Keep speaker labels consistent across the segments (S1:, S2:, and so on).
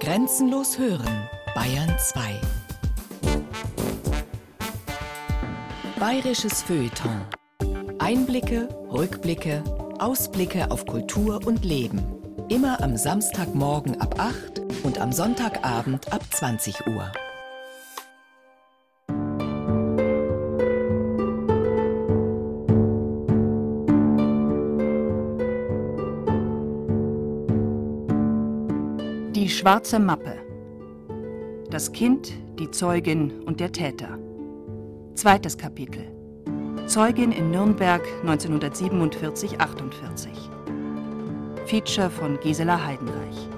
S1: Grenzenlos hören, Bayern 2. Bayerisches Feuilleton. Einblicke, Rückblicke, Ausblicke auf Kultur und Leben. Immer am Samstagmorgen ab 8 und am Sonntagabend ab 20 Uhr.
S2: Schwarze Mappe. Das Kind, die Zeugin und der Täter. Zweites Kapitel. Zeugin in Nürnberg 1947-48. Feature von Gisela Heidenreich.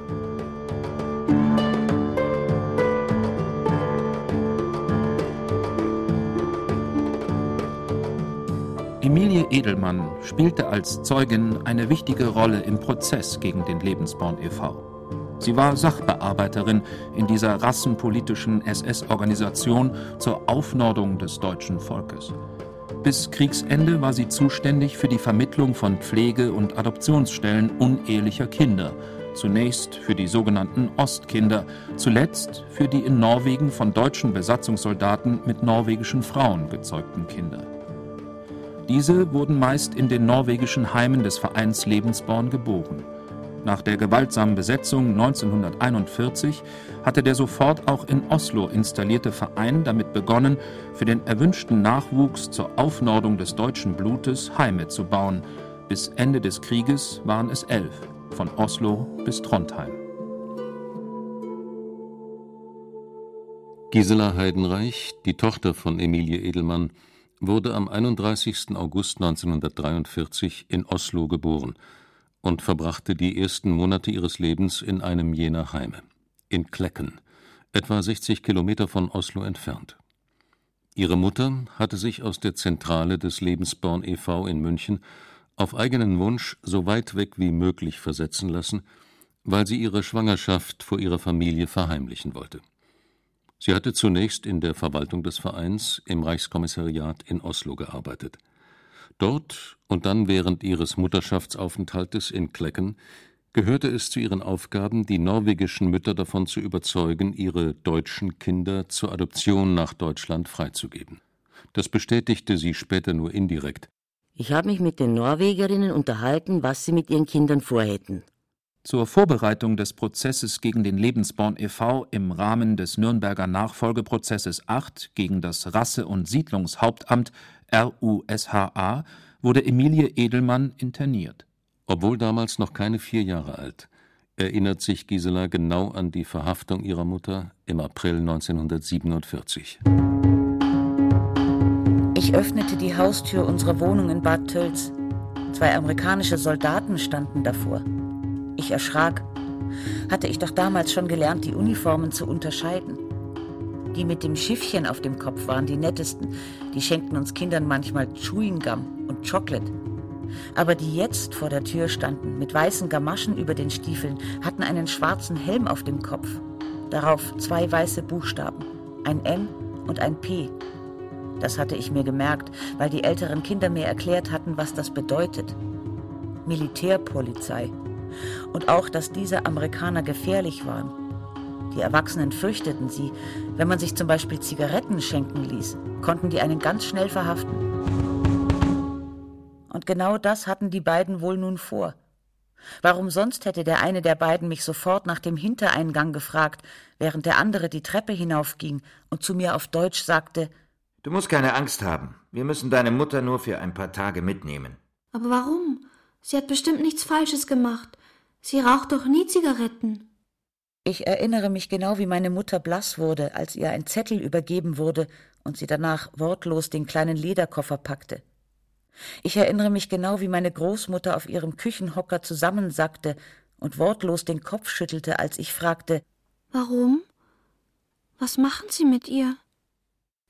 S3: Emilie Edelmann spielte als Zeugin eine wichtige Rolle im Prozess gegen den Lebensborn e.V. Sie war Sachbearbeiterin in dieser rassenpolitischen SS-Organisation zur Aufnordung des deutschen Volkes. Bis Kriegsende war sie zuständig für die Vermittlung von Pflege- und Adoptionsstellen unehelicher Kinder, zunächst für die sogenannten Ostkinder, zuletzt für die in Norwegen von deutschen Besatzungssoldaten mit norwegischen Frauen gezeugten Kinder. Diese wurden meist in den norwegischen Heimen des Vereins Lebensborn geboren. Nach der gewaltsamen Besetzung 1941 hatte der sofort auch in Oslo installierte Verein damit begonnen, für den erwünschten Nachwuchs zur Aufnordung des deutschen Blutes Heime zu bauen. Bis Ende des Krieges waren es elf, von Oslo bis Trondheim.
S4: Gisela Heidenreich, die Tochter von Emilie Edelmann, wurde am 31. August 1943 in Oslo geboren und verbrachte die ersten Monate ihres Lebens in einem jener Heime, in Klecken, etwa 60 Kilometer von Oslo entfernt. Ihre Mutter hatte sich aus der Zentrale des Lebensborn e.V. in München auf eigenen Wunsch so weit weg wie möglich versetzen lassen, weil sie ihre Schwangerschaft vor ihrer Familie verheimlichen wollte. Sie hatte zunächst in der Verwaltung des Vereins im Reichskommissariat in Oslo gearbeitet. Dort und dann während ihres Mutterschaftsaufenthaltes in Klecken gehörte es zu ihren Aufgaben, die norwegischen Mütter davon zu überzeugen, ihre deutschen Kinder zur Adoption nach Deutschland freizugeben. Das bestätigte sie später nur indirekt.
S5: Ich habe mich mit den Norwegerinnen unterhalten, was sie mit ihren Kindern vorhätten.
S3: Zur Vorbereitung des Prozesses gegen den Lebensborn e.V. im Rahmen des Nürnberger Nachfolgeprozesses 8 gegen das Rasse- und Siedlungshauptamt RUSHA wurde Emilie Edelmann interniert.
S4: Obwohl damals noch keine vier Jahre alt, erinnert sich Gisela genau an die Verhaftung ihrer Mutter im April 1947.
S6: Ich öffnete die Haustür unserer Wohnung in Bad Tölz. Zwei amerikanische Soldaten standen davor. Ich erschrak. Hatte ich doch damals schon gelernt, die Uniformen zu unterscheiden. Die mit dem Schiffchen auf dem Kopf waren die nettesten. Die schenkten uns Kindern manchmal Chewing Gum und Chocolate. Aber die jetzt vor der Tür standen, mit weißen Gamaschen über den Stiefeln, hatten einen schwarzen Helm auf dem Kopf. Darauf zwei weiße Buchstaben, ein M und ein P. Das hatte ich mir gemerkt, weil die älteren Kinder mir erklärt hatten, was das bedeutet. Militärpolizei. Und auch, dass diese Amerikaner gefährlich waren. Die Erwachsenen fürchteten sie. Wenn man sich zum Beispiel Zigaretten schenken ließ, konnten die einen ganz schnell verhaften. Und genau das hatten die beiden wohl nun vor. Warum sonst hätte der eine der beiden mich sofort nach dem Hintereingang gefragt, während der andere die Treppe hinaufging und zu mir auf Deutsch sagte
S7: Du musst keine Angst haben. Wir müssen deine Mutter nur für ein paar Tage mitnehmen.
S8: Aber warum? Sie hat bestimmt nichts Falsches gemacht. Sie raucht doch nie Zigaretten.
S6: Ich erinnere mich genau, wie meine Mutter blass wurde, als ihr ein Zettel übergeben wurde und sie danach wortlos den kleinen Lederkoffer packte. Ich erinnere mich genau, wie meine Großmutter auf ihrem Küchenhocker zusammensackte und wortlos den Kopf schüttelte, als ich fragte
S8: Warum? Was machen Sie mit ihr?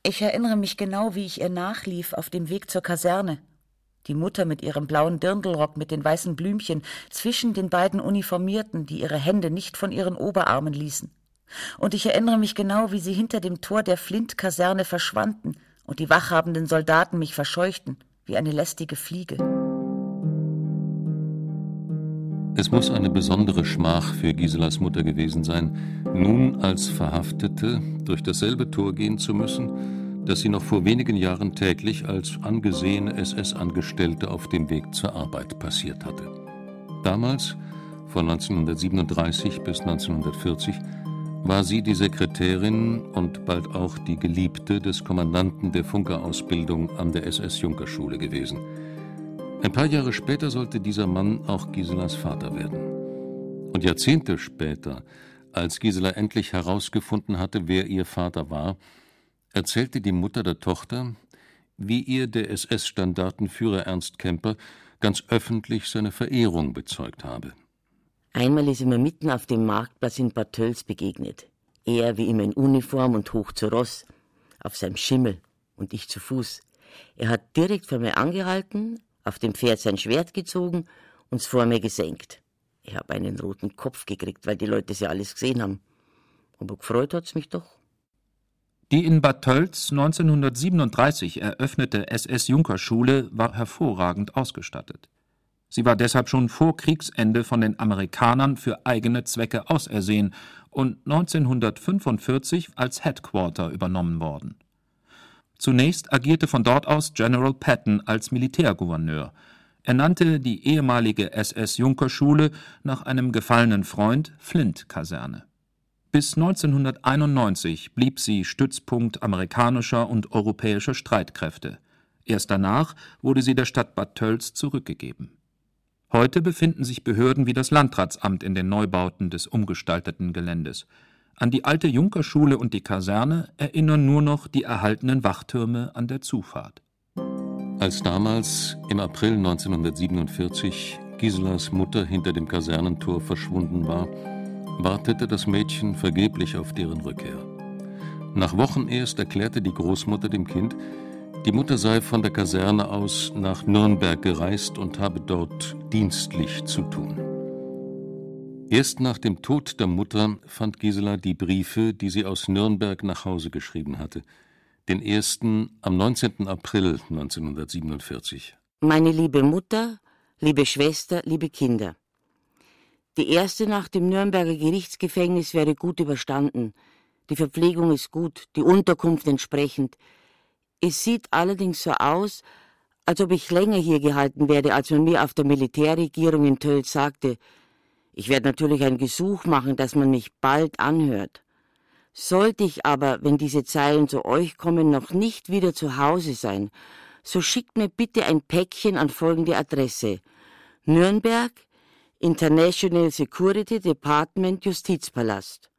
S6: Ich erinnere mich genau, wie ich ihr nachlief auf dem Weg zur Kaserne die Mutter mit ihrem blauen Dirndlrock mit den weißen Blümchen zwischen den beiden Uniformierten, die ihre Hände nicht von ihren Oberarmen ließen. Und ich erinnere mich genau, wie sie hinter dem Tor der Flintkaserne verschwanden und die wachhabenden Soldaten mich verscheuchten, wie eine lästige Fliege.
S4: Es muss eine besondere Schmach für Giselas Mutter gewesen sein, nun als Verhaftete durch dasselbe Tor gehen zu müssen, das sie noch vor wenigen Jahren täglich als angesehene SS-Angestellte auf dem Weg zur Arbeit passiert hatte. Damals, von 1937 bis 1940, war sie die Sekretärin und bald auch die Geliebte des Kommandanten der Funkerausbildung an der SS-Junkerschule gewesen. Ein paar Jahre später sollte dieser Mann auch Giselas Vater werden. Und Jahrzehnte später, als Gisela endlich herausgefunden hatte, wer ihr Vater war, erzählte die Mutter der Tochter, wie ihr der SS-Standartenführer Ernst Kemper ganz öffentlich seine Verehrung bezeugt habe.
S5: Einmal ist er mir mitten auf dem Marktplatz in Bad Tölz begegnet. Er wie immer in Uniform und hoch zu Ross, auf seinem Schimmel und ich zu Fuß. Er hat direkt vor mir angehalten, auf dem Pferd sein Schwert gezogen und es vor mir gesenkt. Ich habe einen roten Kopf gekriegt, weil die Leute ja alles gesehen haben. Aber gefreut hat's mich doch.
S3: Die in Bad Tölz 1937 eröffnete SS-Junkerschule war hervorragend ausgestattet. Sie war deshalb schon vor Kriegsende von den Amerikanern für eigene Zwecke ausersehen und 1945 als Headquarter übernommen worden. Zunächst agierte von dort aus General Patton als Militärgouverneur. Er nannte die ehemalige SS-Junkerschule nach einem gefallenen Freund Flint-Kaserne. Bis 1991 blieb sie Stützpunkt amerikanischer und europäischer Streitkräfte. Erst danach wurde sie der Stadt Bad Tölz zurückgegeben Heute befinden sich Behörden wie das Landratsamt in den Neubauten des umgestalteten Geländes. An die alte Junkerschule und die Kaserne erinnern nur noch die erhaltenen Wachtürme an der Zufahrt.
S4: Als damals im April 1947 Giselas Mutter hinter dem Kasernentor verschwunden war, wartete das Mädchen vergeblich auf deren Rückkehr. Nach Wochen erst erklärte die Großmutter dem Kind, die Mutter sei von der Kaserne aus nach Nürnberg gereist und habe dort dienstlich zu tun. Erst nach dem Tod der Mutter fand Gisela die Briefe, die sie aus Nürnberg nach Hause geschrieben hatte. Den ersten am 19. April 1947.
S5: Meine liebe Mutter, liebe Schwester, liebe Kinder. Die erste Nacht im Nürnberger Gerichtsgefängnis wäre gut überstanden. Die Verpflegung ist gut, die Unterkunft entsprechend. Es sieht allerdings so aus, als ob ich länger hier gehalten werde, als man mir auf der Militärregierung in Tölz sagte. Ich werde natürlich ein Gesuch machen, dass man mich bald anhört. Sollte ich aber, wenn diese Zeilen zu euch kommen, noch nicht wieder zu Hause sein, so schickt mir bitte ein Päckchen an folgende Adresse. Nürnberg, International Security Department Justizpalast.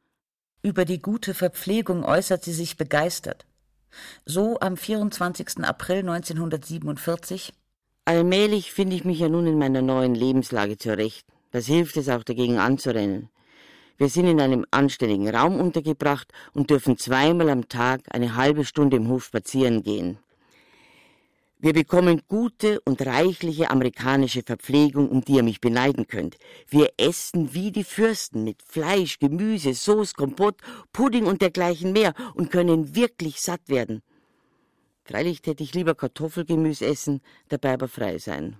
S6: Über die gute Verpflegung äußert sie sich begeistert. So am 24. April 1947.
S5: Allmählich finde ich mich ja nun in meiner neuen Lebenslage zurecht. Was hilft es auch dagegen anzurennen? Wir sind in einem anständigen Raum untergebracht und dürfen zweimal am Tag eine halbe Stunde im Hof spazieren gehen. Wir bekommen gute und reichliche amerikanische Verpflegung, um die ihr mich beneiden könnt. Wir essen wie die Fürsten mit Fleisch, Gemüse, Soße, Kompott, Pudding und dergleichen mehr und können wirklich satt werden. Freilich täte ich lieber Kartoffelgemüse essen, dabei aber frei sein.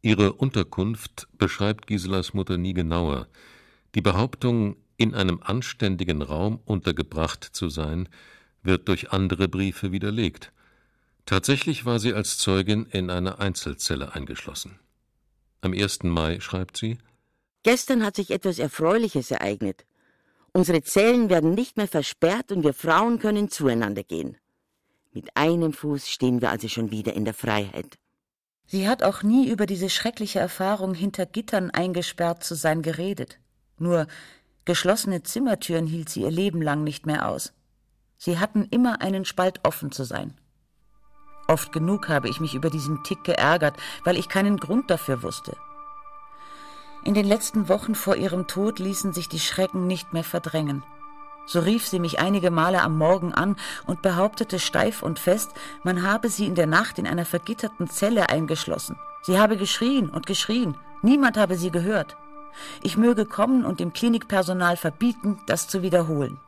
S4: Ihre Unterkunft beschreibt Giselas Mutter nie genauer. Die Behauptung, in einem anständigen Raum untergebracht zu sein, wird durch andere Briefe widerlegt. Tatsächlich war sie als Zeugin in einer Einzelzelle eingeschlossen. Am 1. Mai schreibt sie
S5: Gestern hat sich etwas Erfreuliches ereignet. Unsere Zellen werden nicht mehr versperrt und wir Frauen können zueinander gehen. Mit einem Fuß stehen wir also schon wieder in der Freiheit.
S6: Sie hat auch nie über diese schreckliche Erfahrung, hinter Gittern eingesperrt zu sein, geredet. Nur geschlossene Zimmertüren hielt sie ihr Leben lang nicht mehr aus. Sie hatten immer einen Spalt offen zu sein. Oft genug habe ich mich über diesen Tick geärgert, weil ich keinen Grund dafür wusste. In den letzten Wochen vor ihrem Tod ließen sich die Schrecken nicht mehr verdrängen. So rief sie mich einige Male am Morgen an und behauptete steif und fest, man habe sie in der Nacht in einer vergitterten Zelle eingeschlossen. Sie habe geschrien und geschrien, niemand habe sie gehört. Ich möge kommen und dem Klinikpersonal verbieten, das zu wiederholen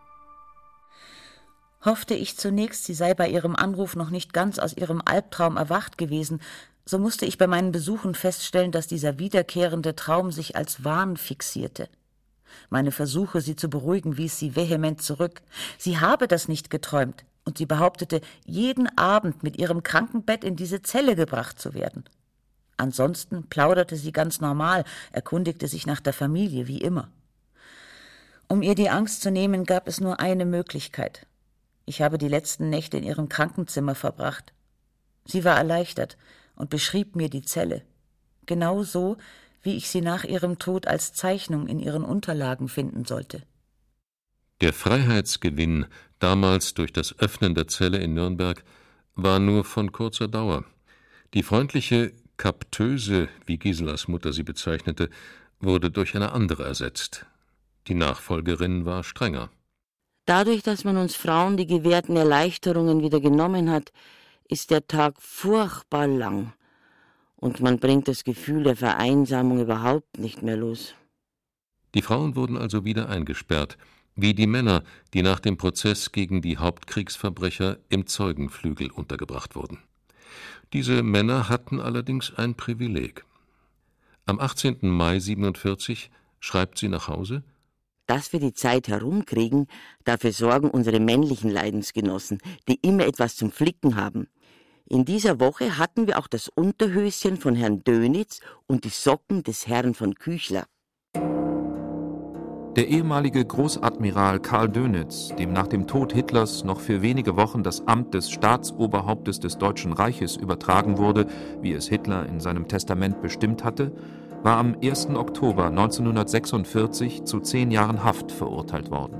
S6: hoffte ich zunächst, sie sei bei ihrem Anruf noch nicht ganz aus ihrem Albtraum erwacht gewesen, So musste ich bei meinen Besuchen feststellen, dass dieser wiederkehrende Traum sich als Wahn fixierte. Meine Versuche, sie zu beruhigen, wies sie vehement zurück. Sie habe das nicht geträumt, und sie behauptete, jeden Abend mit ihrem Krankenbett in diese Zelle gebracht zu werden. Ansonsten plauderte sie ganz normal, erkundigte sich nach der Familie, wie immer. Um ihr die Angst zu nehmen, gab es nur eine Möglichkeit. Ich habe die letzten Nächte in ihrem Krankenzimmer verbracht. Sie war erleichtert und beschrieb mir die Zelle. Genau so, wie ich sie nach ihrem Tod als Zeichnung in ihren Unterlagen finden sollte.
S4: Der Freiheitsgewinn, damals durch das Öffnen der Zelle in Nürnberg, war nur von kurzer Dauer. Die freundliche Kaptöse, wie Giselas Mutter sie bezeichnete, wurde durch eine andere ersetzt. Die Nachfolgerin war strenger.
S5: Dadurch, dass man uns Frauen die gewährten Erleichterungen wieder genommen hat, ist der Tag furchtbar lang und man bringt das Gefühl der Vereinsamung überhaupt nicht mehr los.
S4: Die Frauen wurden also wieder eingesperrt, wie die Männer, die nach dem Prozess gegen die Hauptkriegsverbrecher im Zeugenflügel untergebracht wurden. Diese Männer hatten allerdings ein Privileg. Am 18. Mai 47 schreibt sie nach Hause,
S5: dass wir die Zeit herumkriegen, dafür sorgen unsere männlichen Leidensgenossen, die immer etwas zum Flicken haben. In dieser Woche hatten wir auch das Unterhöschen von Herrn Dönitz und die Socken des Herrn von Küchler.
S3: Der ehemalige Großadmiral Karl Dönitz, dem nach dem Tod Hitlers noch für wenige Wochen das Amt des Staatsoberhauptes des Deutschen Reiches übertragen wurde, wie es Hitler in seinem Testament bestimmt hatte, war am 1. Oktober 1946 zu zehn Jahren Haft verurteilt worden.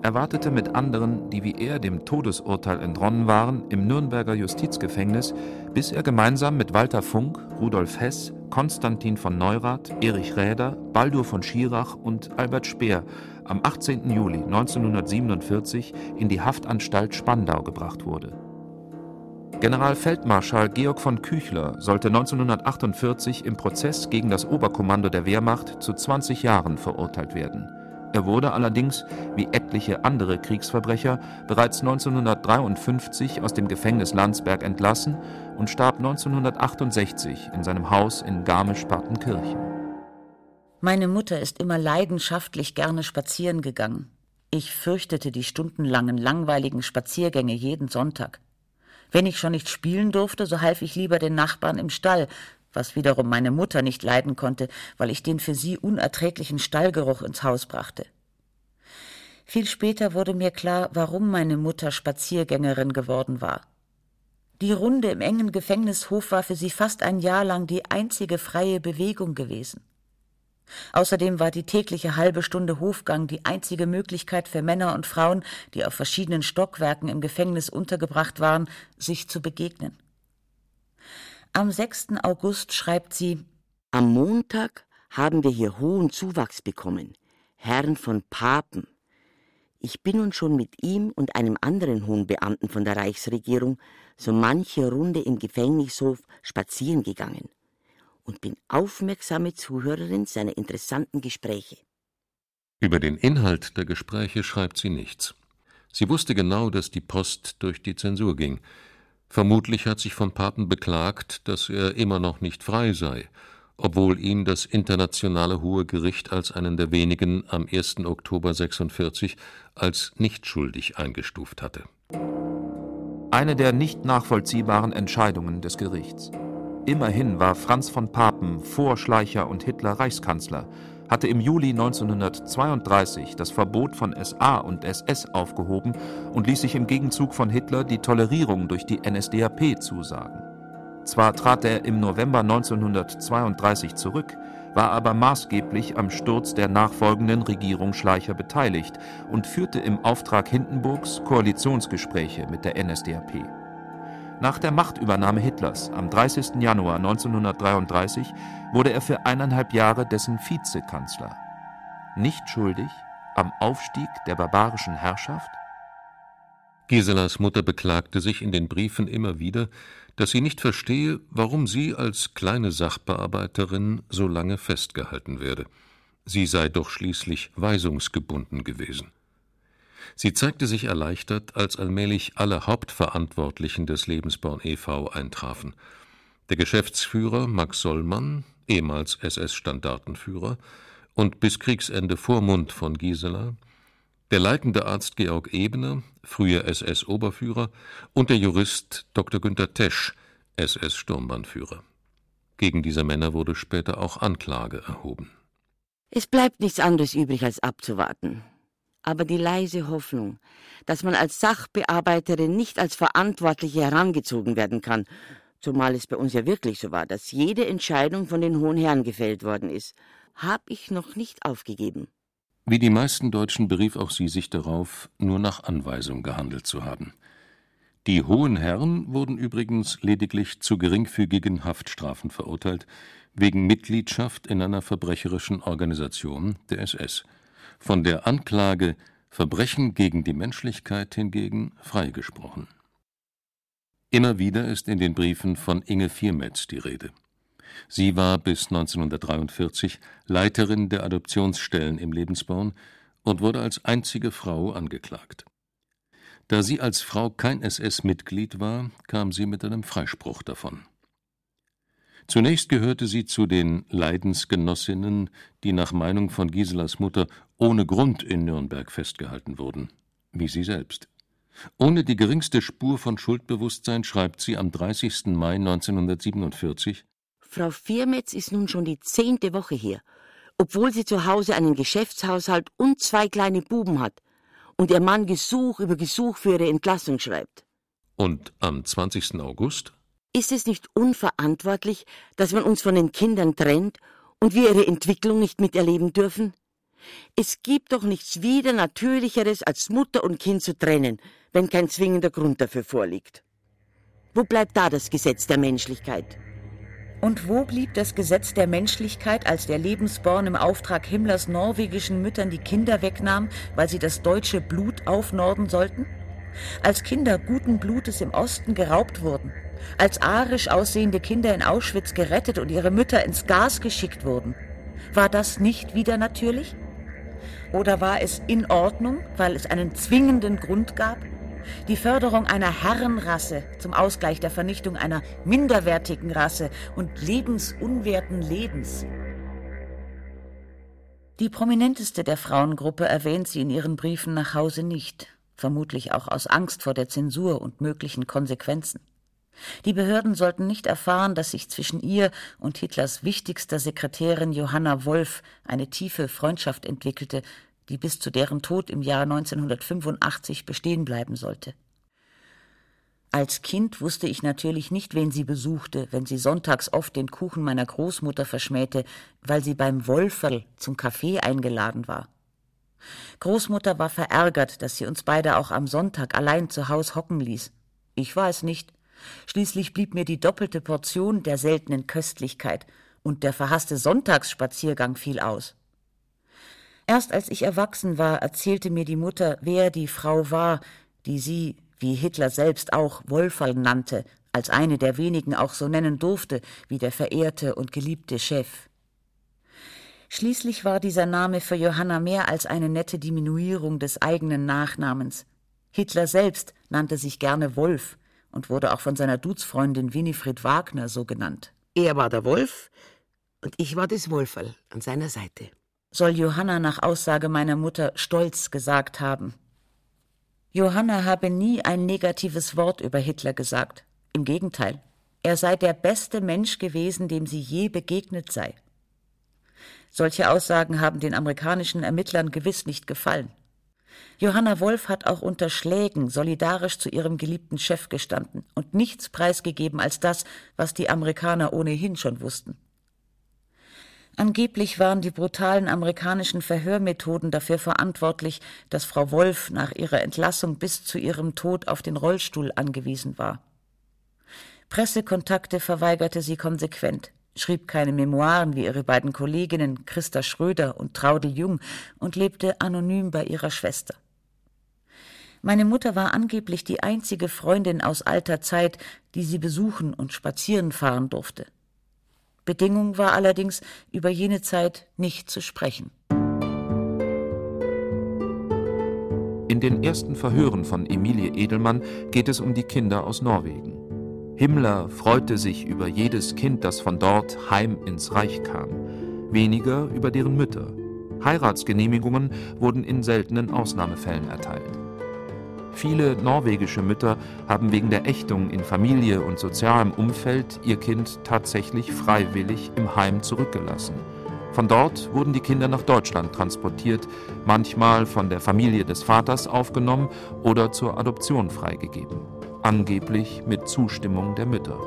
S3: Er wartete mit anderen, die wie er dem Todesurteil entronnen waren, im Nürnberger Justizgefängnis, bis er gemeinsam mit Walter Funk, Rudolf Hess, Konstantin von Neurath, Erich Räder, Baldur von Schirach und Albert Speer am 18. Juli 1947 in die Haftanstalt Spandau gebracht wurde. Generalfeldmarschall Georg von Küchler sollte 1948 im Prozess gegen das Oberkommando der Wehrmacht zu 20 Jahren verurteilt werden. Er wurde allerdings, wie etliche andere Kriegsverbrecher, bereits 1953 aus dem Gefängnis Landsberg entlassen und starb 1968 in seinem Haus in Garmisch-Partenkirchen.
S6: Meine Mutter ist immer leidenschaftlich gerne spazieren gegangen. Ich fürchtete die stundenlangen, langweiligen Spaziergänge jeden Sonntag. Wenn ich schon nicht spielen durfte, so half ich lieber den Nachbarn im Stall, was wiederum meine Mutter nicht leiden konnte, weil ich den für sie unerträglichen Stallgeruch ins Haus brachte. Viel später wurde mir klar, warum meine Mutter Spaziergängerin geworden war. Die Runde im engen Gefängnishof war für sie fast ein Jahr lang die einzige freie Bewegung gewesen. Außerdem war die tägliche halbe Stunde Hofgang die einzige Möglichkeit für Männer und Frauen, die auf verschiedenen Stockwerken im Gefängnis untergebracht waren, sich zu begegnen. Am 6. August schreibt sie
S5: Am Montag haben wir hier hohen Zuwachs bekommen, Herrn von Papen. Ich bin nun schon mit ihm und einem anderen hohen Beamten von der Reichsregierung so manche Runde im Gefängnishof spazieren gegangen und bin aufmerksame Zuhörerin seiner interessanten Gespräche.
S4: Über den Inhalt der Gespräche schreibt sie nichts. Sie wusste genau, dass die Post durch die Zensur ging. Vermutlich hat sich von Papen beklagt, dass er immer noch nicht frei sei, obwohl ihn das Internationale Hohe Gericht als einen der wenigen am 1. Oktober 46 als nicht schuldig eingestuft hatte.
S3: Eine der nicht nachvollziehbaren Entscheidungen des Gerichts. Immerhin war Franz von Papen Vorschleicher und Hitler Reichskanzler hatte im Juli 1932 das Verbot von SA und SS aufgehoben und ließ sich im Gegenzug von Hitler die Tolerierung durch die NSDAP zusagen. Zwar trat er im November 1932 zurück, war aber maßgeblich am Sturz der nachfolgenden Regierung Schleicher beteiligt und führte im Auftrag Hindenburgs Koalitionsgespräche mit der NSDAP. Nach der Machtübernahme Hitlers am 30. Januar 1933 wurde er für eineinhalb Jahre dessen Vizekanzler. Nicht schuldig am Aufstieg der barbarischen Herrschaft?
S4: Giselas Mutter beklagte sich in den Briefen immer wieder, dass sie nicht verstehe, warum sie als kleine Sachbearbeiterin so lange festgehalten werde. Sie sei doch schließlich weisungsgebunden gewesen. Sie zeigte sich erleichtert, als allmählich alle Hauptverantwortlichen des Lebensborn e.V. eintrafen. Der Geschäftsführer Max Sollmann, ehemals SS-Standartenführer und bis Kriegsende Vormund von Gisela, der leitende Arzt Georg Ebener, früher SS-Oberführer, und der Jurist Dr. Günter Tesch, SS-Sturmbannführer. Gegen diese Männer wurde später auch Anklage erhoben.
S5: Es bleibt nichts anderes übrig, als abzuwarten. Aber die leise Hoffnung, dass man als Sachbearbeiterin nicht als Verantwortliche herangezogen werden kann, zumal es bei uns ja wirklich so war, dass jede Entscheidung von den hohen Herren gefällt worden ist, habe ich noch nicht aufgegeben.
S4: Wie die meisten Deutschen berief auch sie sich darauf, nur nach Anweisung gehandelt zu haben. Die hohen Herren wurden übrigens lediglich zu geringfügigen Haftstrafen verurteilt, wegen Mitgliedschaft in einer verbrecherischen Organisation der SS. Von der Anklage Verbrechen gegen die Menschlichkeit hingegen freigesprochen. Immer wieder ist in den Briefen von Inge Viermetz die Rede. Sie war bis 1943 Leiterin der Adoptionsstellen im Lebensborn und wurde als einzige Frau angeklagt. Da sie als Frau kein SS-Mitglied war, kam sie mit einem Freispruch davon. Zunächst gehörte sie zu den Leidensgenossinnen, die nach Meinung von Giselas Mutter ohne Grund in Nürnberg festgehalten wurden, wie sie selbst. Ohne die geringste Spur von Schuldbewusstsein schreibt sie am 30. Mai 1947
S5: Frau Viermetz ist nun schon die zehnte Woche hier, obwohl sie zu Hause einen Geschäftshaushalt und zwei kleine Buben hat und ihr Mann Gesuch über Gesuch für ihre Entlassung schreibt.
S4: Und am 20. August?
S5: Ist es nicht unverantwortlich, dass man uns von den Kindern trennt und wir ihre Entwicklung nicht miterleben dürfen? Es gibt doch nichts wieder Natürlicheres, als Mutter und Kind zu trennen, wenn kein zwingender Grund dafür vorliegt. Wo bleibt da das Gesetz der Menschlichkeit?
S6: Und wo blieb das Gesetz der Menschlichkeit, als der Lebensborn im Auftrag Himmlers norwegischen Müttern die Kinder wegnahm, weil sie das deutsche Blut aufnorden sollten? Als Kinder guten Blutes im Osten geraubt wurden, als arisch aussehende Kinder in Auschwitz gerettet und ihre Mütter ins Gas geschickt wurden, war das nicht wieder natürlich? Oder war es in Ordnung, weil es einen zwingenden Grund gab? die Förderung einer Herrenrasse zum Ausgleich der Vernichtung einer minderwertigen Rasse und lebensunwerten Lebens. Die prominenteste der Frauengruppe erwähnt sie in ihren Briefen nach Hause nicht, vermutlich auch aus Angst vor der Zensur und möglichen Konsequenzen. Die Behörden sollten nicht erfahren, dass sich zwischen ihr und Hitlers wichtigster Sekretärin Johanna Wolf eine tiefe Freundschaft entwickelte, die bis zu deren Tod im Jahr 1985 bestehen bleiben sollte. Als Kind wusste ich natürlich nicht, wen sie besuchte, wenn sie sonntags oft den Kuchen meiner Großmutter verschmähte, weil sie beim Wolferl zum Kaffee eingeladen war. Großmutter war verärgert, dass sie uns beide auch am Sonntag allein zu Haus hocken ließ. Ich war es nicht. Schließlich blieb mir die doppelte Portion der seltenen Köstlichkeit, und der verhasste Sonntagsspaziergang fiel aus. Erst als ich erwachsen war, erzählte mir die Mutter, wer die Frau war, die sie, wie Hitler selbst auch, Wolferl nannte, als eine der wenigen auch so nennen durfte, wie der verehrte und geliebte Chef. Schließlich war dieser Name für Johanna mehr als eine nette Diminuierung des eigenen Nachnamens. Hitler selbst nannte sich gerne Wolf und wurde auch von seiner Duzfreundin Winifred Wagner so genannt.
S9: Er war der Wolf und ich war das Wolferl an seiner Seite
S6: soll Johanna nach Aussage meiner Mutter stolz gesagt haben. Johanna habe nie ein negatives Wort über Hitler gesagt. Im Gegenteil, er sei der beste Mensch gewesen, dem sie je begegnet sei. Solche Aussagen haben den amerikanischen Ermittlern gewiss nicht gefallen. Johanna Wolf hat auch unter Schlägen solidarisch zu ihrem geliebten Chef gestanden und nichts preisgegeben als das, was die Amerikaner ohnehin schon wussten. Angeblich waren die brutalen amerikanischen Verhörmethoden dafür verantwortlich, dass Frau Wolf nach ihrer Entlassung bis zu ihrem Tod auf den Rollstuhl angewiesen war. Pressekontakte verweigerte sie konsequent, schrieb keine Memoiren wie ihre beiden Kolleginnen Christa Schröder und Traudel Jung und lebte anonym bei ihrer Schwester. Meine Mutter war angeblich die einzige Freundin aus alter Zeit, die sie besuchen und spazieren fahren durfte. Bedingung war allerdings, über jene Zeit nicht zu sprechen.
S3: In den ersten Verhören von Emilie Edelmann geht es um die Kinder aus Norwegen. Himmler freute sich über jedes Kind, das von dort heim ins Reich kam, weniger über deren Mütter. Heiratsgenehmigungen wurden in seltenen Ausnahmefällen erteilt. Viele norwegische Mütter haben wegen der Ächtung in Familie und sozialem Umfeld ihr Kind tatsächlich freiwillig im Heim zurückgelassen. Von dort wurden die Kinder nach Deutschland transportiert, manchmal von der Familie des Vaters aufgenommen oder zur Adoption freigegeben, angeblich mit Zustimmung der Mütter.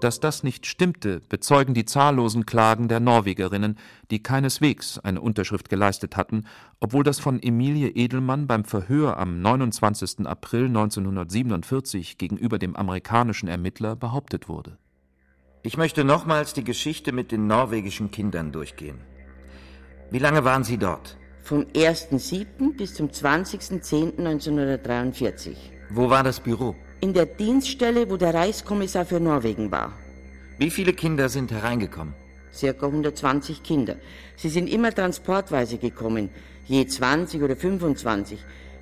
S3: Dass das nicht stimmte, bezeugen die zahllosen Klagen der Norwegerinnen, die keineswegs eine Unterschrift geleistet hatten, obwohl das von Emilie Edelmann beim Verhör am 29. April 1947 gegenüber dem amerikanischen Ermittler behauptet wurde.
S7: Ich möchte nochmals die Geschichte mit den norwegischen Kindern durchgehen. Wie lange waren Sie dort?
S5: Vom 1.7. bis zum 20.10.1943.
S7: Wo war das Büro?
S5: In der Dienststelle, wo der Reichskommissar für Norwegen war.
S7: Wie viele Kinder sind hereingekommen?
S5: Circa 120 Kinder. Sie sind immer transportweise gekommen, je 20 oder 25.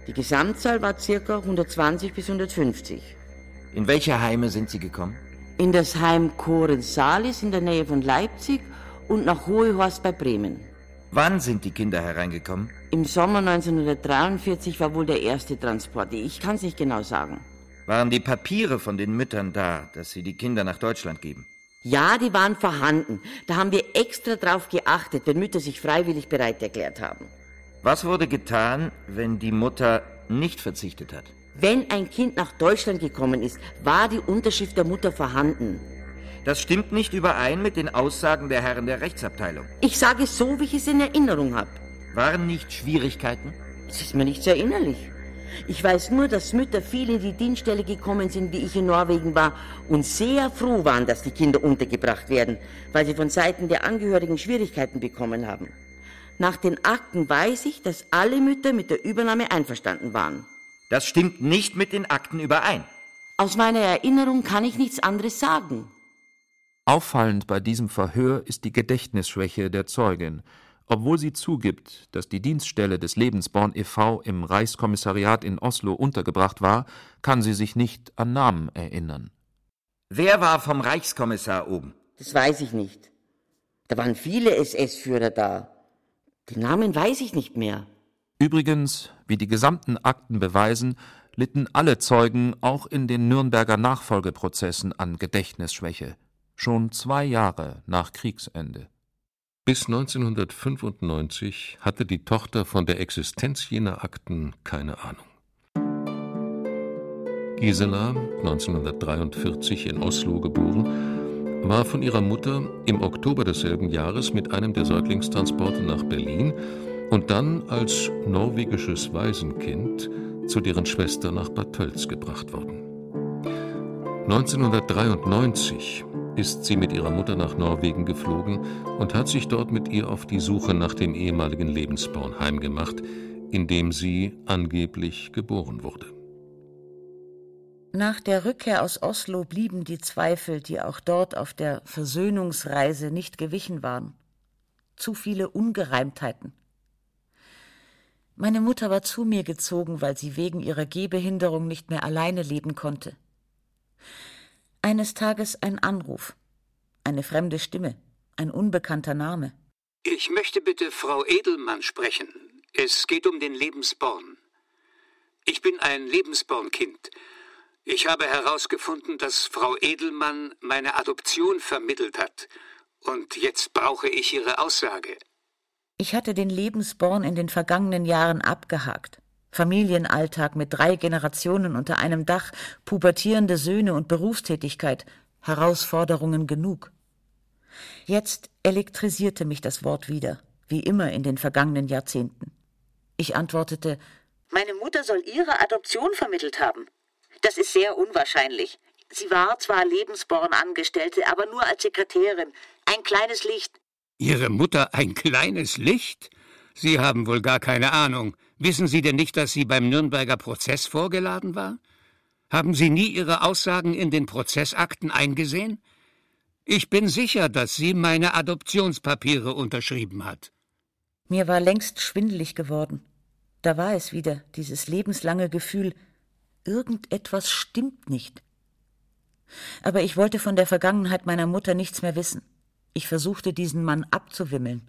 S5: Die Gesamtzahl war circa 120 bis 150.
S7: In welche Heime sind Sie gekommen?
S5: In das Heim Koren-Salis in der Nähe von Leipzig und nach Hohehorst bei Bremen.
S7: Wann sind die Kinder hereingekommen?
S5: Im Sommer 1943 war wohl der erste Transport. Ich kann es nicht genau sagen.
S7: Waren die Papiere von den Müttern da, dass sie die Kinder nach Deutschland geben?
S5: Ja, die waren vorhanden. Da haben wir extra drauf geachtet, wenn Mütter sich freiwillig bereit erklärt haben.
S7: Was wurde getan, wenn die Mutter nicht verzichtet hat?
S5: Wenn ein Kind nach Deutschland gekommen ist, war die Unterschrift der Mutter vorhanden.
S7: Das stimmt nicht überein mit den Aussagen der Herren der Rechtsabteilung.
S5: Ich sage so, wie ich es in Erinnerung habe.
S7: Waren nicht Schwierigkeiten?
S5: Es ist mir nicht sehr innerlich. Ich weiß nur, dass Mütter viel in die Dienststelle gekommen sind, wie ich in Norwegen war, und sehr froh waren, dass die Kinder untergebracht werden, weil sie von Seiten der Angehörigen Schwierigkeiten bekommen haben. Nach den Akten weiß ich, dass alle Mütter mit der Übernahme einverstanden waren.
S7: Das stimmt nicht mit den Akten überein.
S5: Aus meiner Erinnerung kann ich nichts anderes sagen.
S3: Auffallend bei diesem Verhör ist die Gedächtnisschwäche der Zeugin. Obwohl sie zugibt, dass die Dienststelle des Lebensborn e.V. im Reichskommissariat in Oslo untergebracht war, kann sie sich nicht an Namen erinnern.
S7: Wer war vom Reichskommissar oben?
S5: Das weiß ich nicht. Da waren viele SS-Führer da. Die Namen weiß ich nicht mehr.
S3: Übrigens, wie die gesamten Akten beweisen, litten alle Zeugen auch in den Nürnberger Nachfolgeprozessen an Gedächtnisschwäche, schon zwei Jahre nach Kriegsende.
S4: Bis 1995 hatte die Tochter von der Existenz jener Akten keine Ahnung. Gisela, 1943 in Oslo geboren, war von ihrer Mutter im Oktober desselben Jahres mit einem der Säuglingstransporte nach Berlin und dann als norwegisches Waisenkind zu deren Schwester nach Bad Tölz gebracht worden. 1993 ist sie mit ihrer Mutter nach Norwegen geflogen und hat sich dort mit ihr auf die Suche nach dem ehemaligen Lebensbornheim gemacht, in dem sie angeblich geboren wurde.
S6: Nach der Rückkehr aus Oslo blieben die Zweifel, die auch dort auf der Versöhnungsreise nicht gewichen waren. Zu viele Ungereimtheiten. Meine Mutter war zu mir gezogen, weil sie wegen ihrer Gehbehinderung nicht mehr alleine leben konnte. Eines Tages ein Anruf, eine fremde Stimme, ein unbekannter Name.
S10: Ich möchte bitte Frau Edelmann sprechen. Es geht um den Lebensborn. Ich bin ein Lebensbornkind. Ich habe herausgefunden, dass Frau Edelmann meine Adoption vermittelt hat. Und jetzt brauche ich Ihre Aussage.
S6: Ich hatte den Lebensborn in den vergangenen Jahren abgehakt. Familienalltag mit drei Generationen unter einem Dach, pubertierende Söhne und Berufstätigkeit, Herausforderungen genug. Jetzt elektrisierte mich das Wort wieder, wie immer in den vergangenen Jahrzehnten. Ich antwortete
S11: Meine Mutter soll ihre Adoption vermittelt haben. Das ist sehr unwahrscheinlich. Sie war zwar Lebensborn-Angestellte, aber nur als Sekretärin. Ein kleines Licht.
S10: Ihre Mutter ein kleines Licht? Sie haben wohl gar keine Ahnung. Wissen Sie denn nicht, dass sie beim Nürnberger Prozess vorgeladen war? Haben Sie nie Ihre Aussagen in den Prozessakten eingesehen? Ich bin sicher, dass sie meine Adoptionspapiere unterschrieben hat.
S6: Mir war längst schwindelig geworden. Da war es wieder, dieses lebenslange Gefühl, irgendetwas stimmt nicht. Aber ich wollte von der Vergangenheit meiner Mutter nichts mehr wissen. Ich versuchte, diesen Mann abzuwimmeln.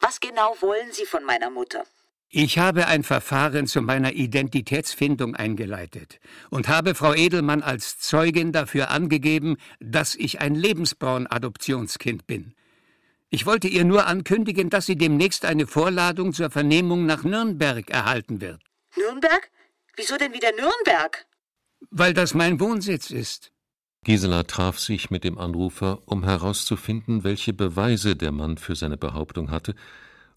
S11: Was genau wollen Sie von meiner Mutter?
S10: Ich habe ein Verfahren zu meiner Identitätsfindung eingeleitet und habe Frau Edelmann als Zeugin dafür angegeben, dass ich ein Lebensborn-Adoptionskind bin. Ich wollte ihr nur ankündigen, dass sie demnächst eine Vorladung zur Vernehmung nach Nürnberg erhalten wird.
S11: Nürnberg? Wieso denn wieder Nürnberg?
S10: Weil das mein Wohnsitz ist.
S4: Gisela traf sich mit dem Anrufer, um herauszufinden, welche Beweise der Mann für seine Behauptung hatte,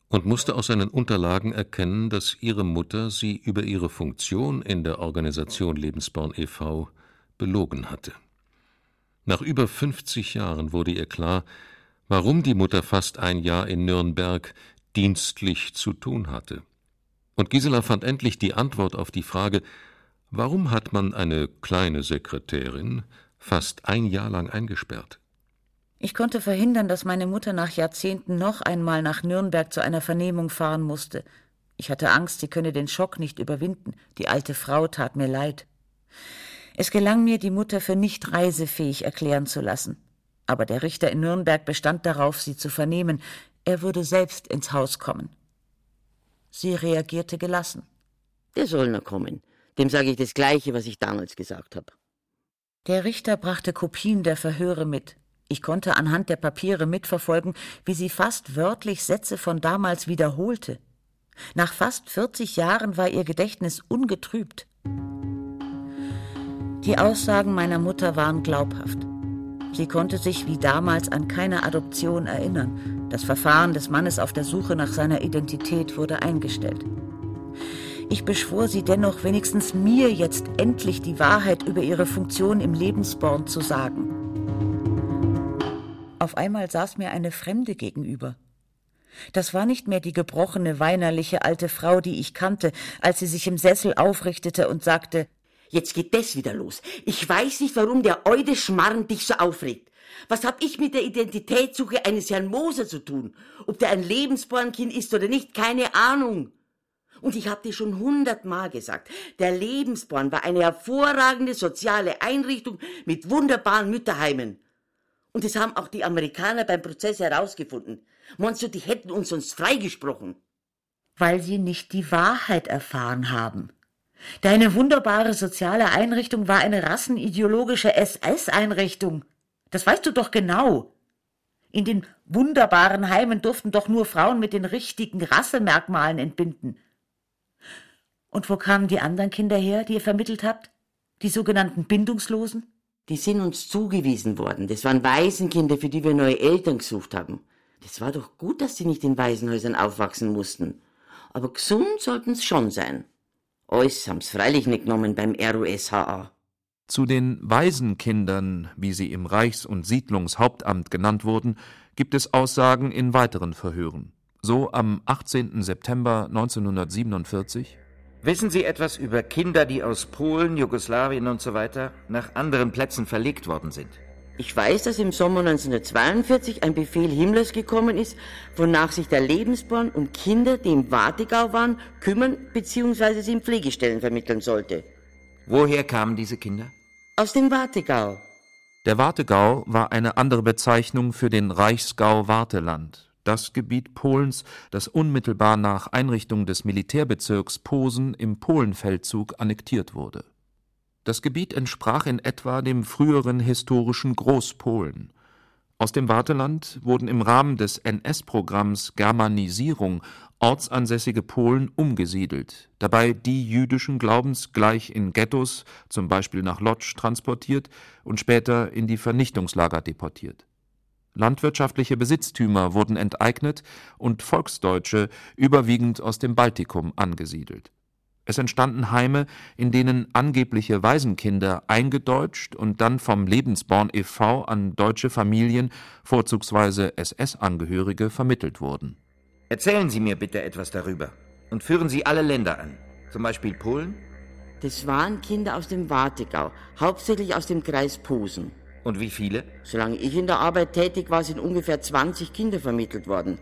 S4: und musste aus seinen Unterlagen erkennen, dass ihre Mutter sie über ihre Funktion in der Organisation Lebensborn e.V. belogen hatte. Nach über 50 Jahren wurde ihr klar, warum die Mutter fast ein Jahr in Nürnberg dienstlich zu tun hatte. Und Gisela fand endlich die Antwort auf die Frage, warum hat man eine kleine Sekretärin fast ein Jahr lang eingesperrt?
S6: Ich konnte verhindern, dass meine Mutter nach Jahrzehnten noch einmal nach Nürnberg zu einer Vernehmung fahren musste. Ich hatte Angst, sie könne den Schock nicht überwinden. Die alte Frau tat mir leid. Es gelang mir, die Mutter für nicht reisefähig erklären zu lassen. Aber der Richter in Nürnberg bestand darauf, sie zu vernehmen. Er würde selbst ins Haus kommen. Sie reagierte gelassen.
S5: Der soll noch kommen. Dem sage ich das Gleiche, was ich damals gesagt habe.
S6: Der Richter brachte Kopien der Verhöre mit. Ich konnte anhand der Papiere mitverfolgen, wie sie fast wörtlich Sätze von damals wiederholte. Nach fast 40 Jahren war ihr Gedächtnis ungetrübt. Die Aussagen meiner Mutter waren glaubhaft. Sie konnte sich wie damals an keine Adoption erinnern. Das Verfahren des Mannes auf der Suche nach seiner Identität wurde eingestellt. Ich beschwor sie dennoch, wenigstens mir jetzt endlich die Wahrheit über ihre Funktion im Lebensborn zu sagen. Auf einmal saß mir eine Fremde gegenüber. Das war nicht mehr die gebrochene, weinerliche alte Frau, die ich kannte, als sie sich im Sessel aufrichtete und sagte
S5: Jetzt geht das wieder los. Ich weiß nicht, warum der Eude Schmarrn dich so aufregt. Was hab ich mit der Identitätssuche eines Herrn Moser zu tun? Ob der ein Lebensbornkind ist oder nicht, keine Ahnung. Und ich hab dir schon hundertmal gesagt, der Lebensborn war eine hervorragende soziale Einrichtung mit wunderbaren Mütterheimen. Und das haben auch die Amerikaner beim Prozess herausgefunden. Meinst du, die hätten uns sonst freigesprochen?
S6: Weil sie nicht die Wahrheit erfahren haben. Deine wunderbare soziale Einrichtung war eine rassenideologische SS-Einrichtung. Das weißt du doch genau. In den wunderbaren Heimen durften doch nur Frauen mit den richtigen Rassemerkmalen entbinden. Und wo kamen die anderen Kinder her, die ihr vermittelt habt? Die sogenannten Bindungslosen?
S5: Die sind uns zugewiesen worden. Das waren Waisenkinder, für die wir neue Eltern gesucht haben. Das war doch gut, dass sie nicht in Waisenhäusern aufwachsen mussten. Aber gesund sollten's schon sein. Alles haben's freilich nicht genommen beim RUSHA.
S3: Zu den Waisenkindern, wie sie im Reichs- und Siedlungshauptamt genannt wurden, gibt es Aussagen in weiteren Verhören. So am 18. September 1947
S7: Wissen Sie etwas über Kinder, die aus Polen, Jugoslawien und so weiter nach anderen Plätzen verlegt worden sind?
S5: Ich weiß, dass im Sommer 1942 ein Befehl Himmlers gekommen ist, wonach sich der Lebensborn um Kinder, die im Wartegau waren, kümmern bzw. sie in Pflegestellen vermitteln sollte.
S7: Woher kamen diese Kinder?
S5: Aus dem Wartegau.
S3: Der Wartegau war eine andere Bezeichnung für den Reichsgau Warteland das Gebiet Polens, das unmittelbar nach Einrichtung des Militärbezirks Posen im Polenfeldzug annektiert wurde. Das Gebiet entsprach in etwa dem früheren historischen Großpolen. Aus dem Warteland wurden im Rahmen des NS-Programms Germanisierung ortsansässige Polen umgesiedelt, dabei die jüdischen Glaubens gleich in Ghettos, zum Beispiel nach Lodz, transportiert und später in die Vernichtungslager deportiert Landwirtschaftliche Besitztümer wurden enteignet und Volksdeutsche überwiegend aus dem Baltikum angesiedelt. Es entstanden Heime, in denen angebliche Waisenkinder eingedeutscht und dann vom Lebensborn e.V. an deutsche Familien, vorzugsweise SS-Angehörige, vermittelt wurden.
S7: Erzählen Sie mir bitte etwas darüber und führen Sie alle Länder an, zum Beispiel Polen?
S5: Das waren Kinder aus dem Wartegau, hauptsächlich aus dem Kreis Posen.
S7: Und wie viele?
S5: Solange ich in der Arbeit tätig war, sind ungefähr 20 Kinder vermittelt worden.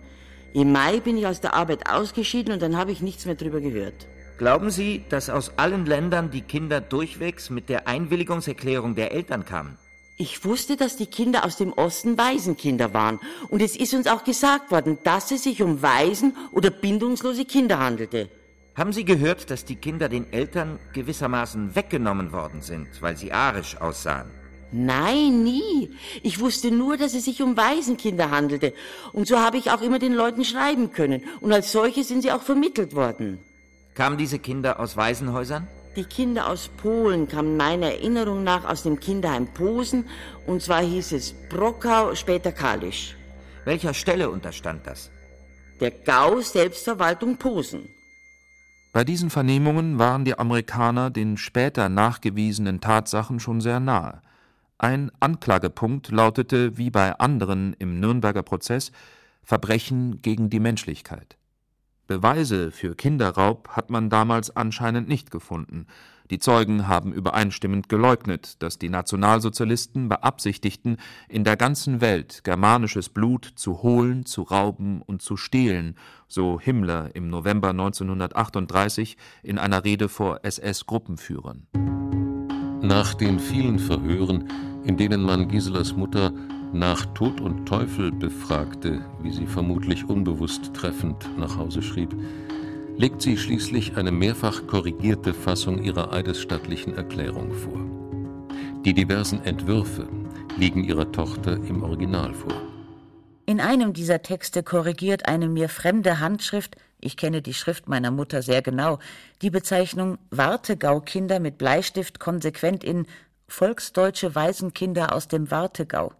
S5: Im Mai bin ich aus der Arbeit ausgeschieden und dann habe ich nichts mehr drüber gehört.
S7: Glauben Sie, dass aus allen Ländern die Kinder durchwegs mit der Einwilligungserklärung der Eltern kamen?
S5: Ich wusste, dass die Kinder aus dem Osten Waisenkinder waren. Und es ist uns auch gesagt worden, dass es sich um Waisen oder bindungslose Kinder handelte.
S7: Haben Sie gehört, dass die Kinder den Eltern gewissermaßen weggenommen worden sind, weil sie arisch aussahen?
S5: Nein, nie. Ich wusste nur, dass es sich um Waisenkinder handelte. Und so habe ich auch immer den Leuten schreiben können. Und als solche sind sie auch vermittelt worden.
S7: Kamen diese Kinder aus Waisenhäusern?
S5: Die Kinder aus Polen kamen meiner Erinnerung nach aus dem Kinderheim Posen. Und zwar hieß es Brockau, später Kalisch.
S7: Welcher Stelle unterstand das?
S5: Der Gau Selbstverwaltung Posen.
S3: Bei diesen Vernehmungen waren die Amerikaner den später nachgewiesenen Tatsachen schon sehr nahe. Ein Anklagepunkt lautete wie bei anderen im Nürnberger Prozess Verbrechen gegen die Menschlichkeit. Beweise für Kinderraub hat man damals anscheinend nicht gefunden. Die Zeugen haben übereinstimmend geleugnet, dass die Nationalsozialisten beabsichtigten, in der ganzen Welt germanisches Blut zu holen, zu rauben und zu stehlen, so Himmler im November 1938 in einer Rede vor SS-Gruppenführern.
S4: Nach den vielen Verhören, in denen man Giselas Mutter nach Tod und Teufel befragte, wie sie vermutlich unbewusst treffend nach Hause schrieb, legt sie schließlich eine mehrfach korrigierte Fassung ihrer eidesstattlichen Erklärung vor. Die diversen Entwürfe liegen ihrer Tochter im Original vor.
S6: In einem dieser Texte korrigiert eine mir fremde Handschrift ich kenne die Schrift meiner Mutter sehr genau, die Bezeichnung Wartegau-Kinder mit Bleistift konsequent in Volksdeutsche Waisenkinder aus dem Wartegau.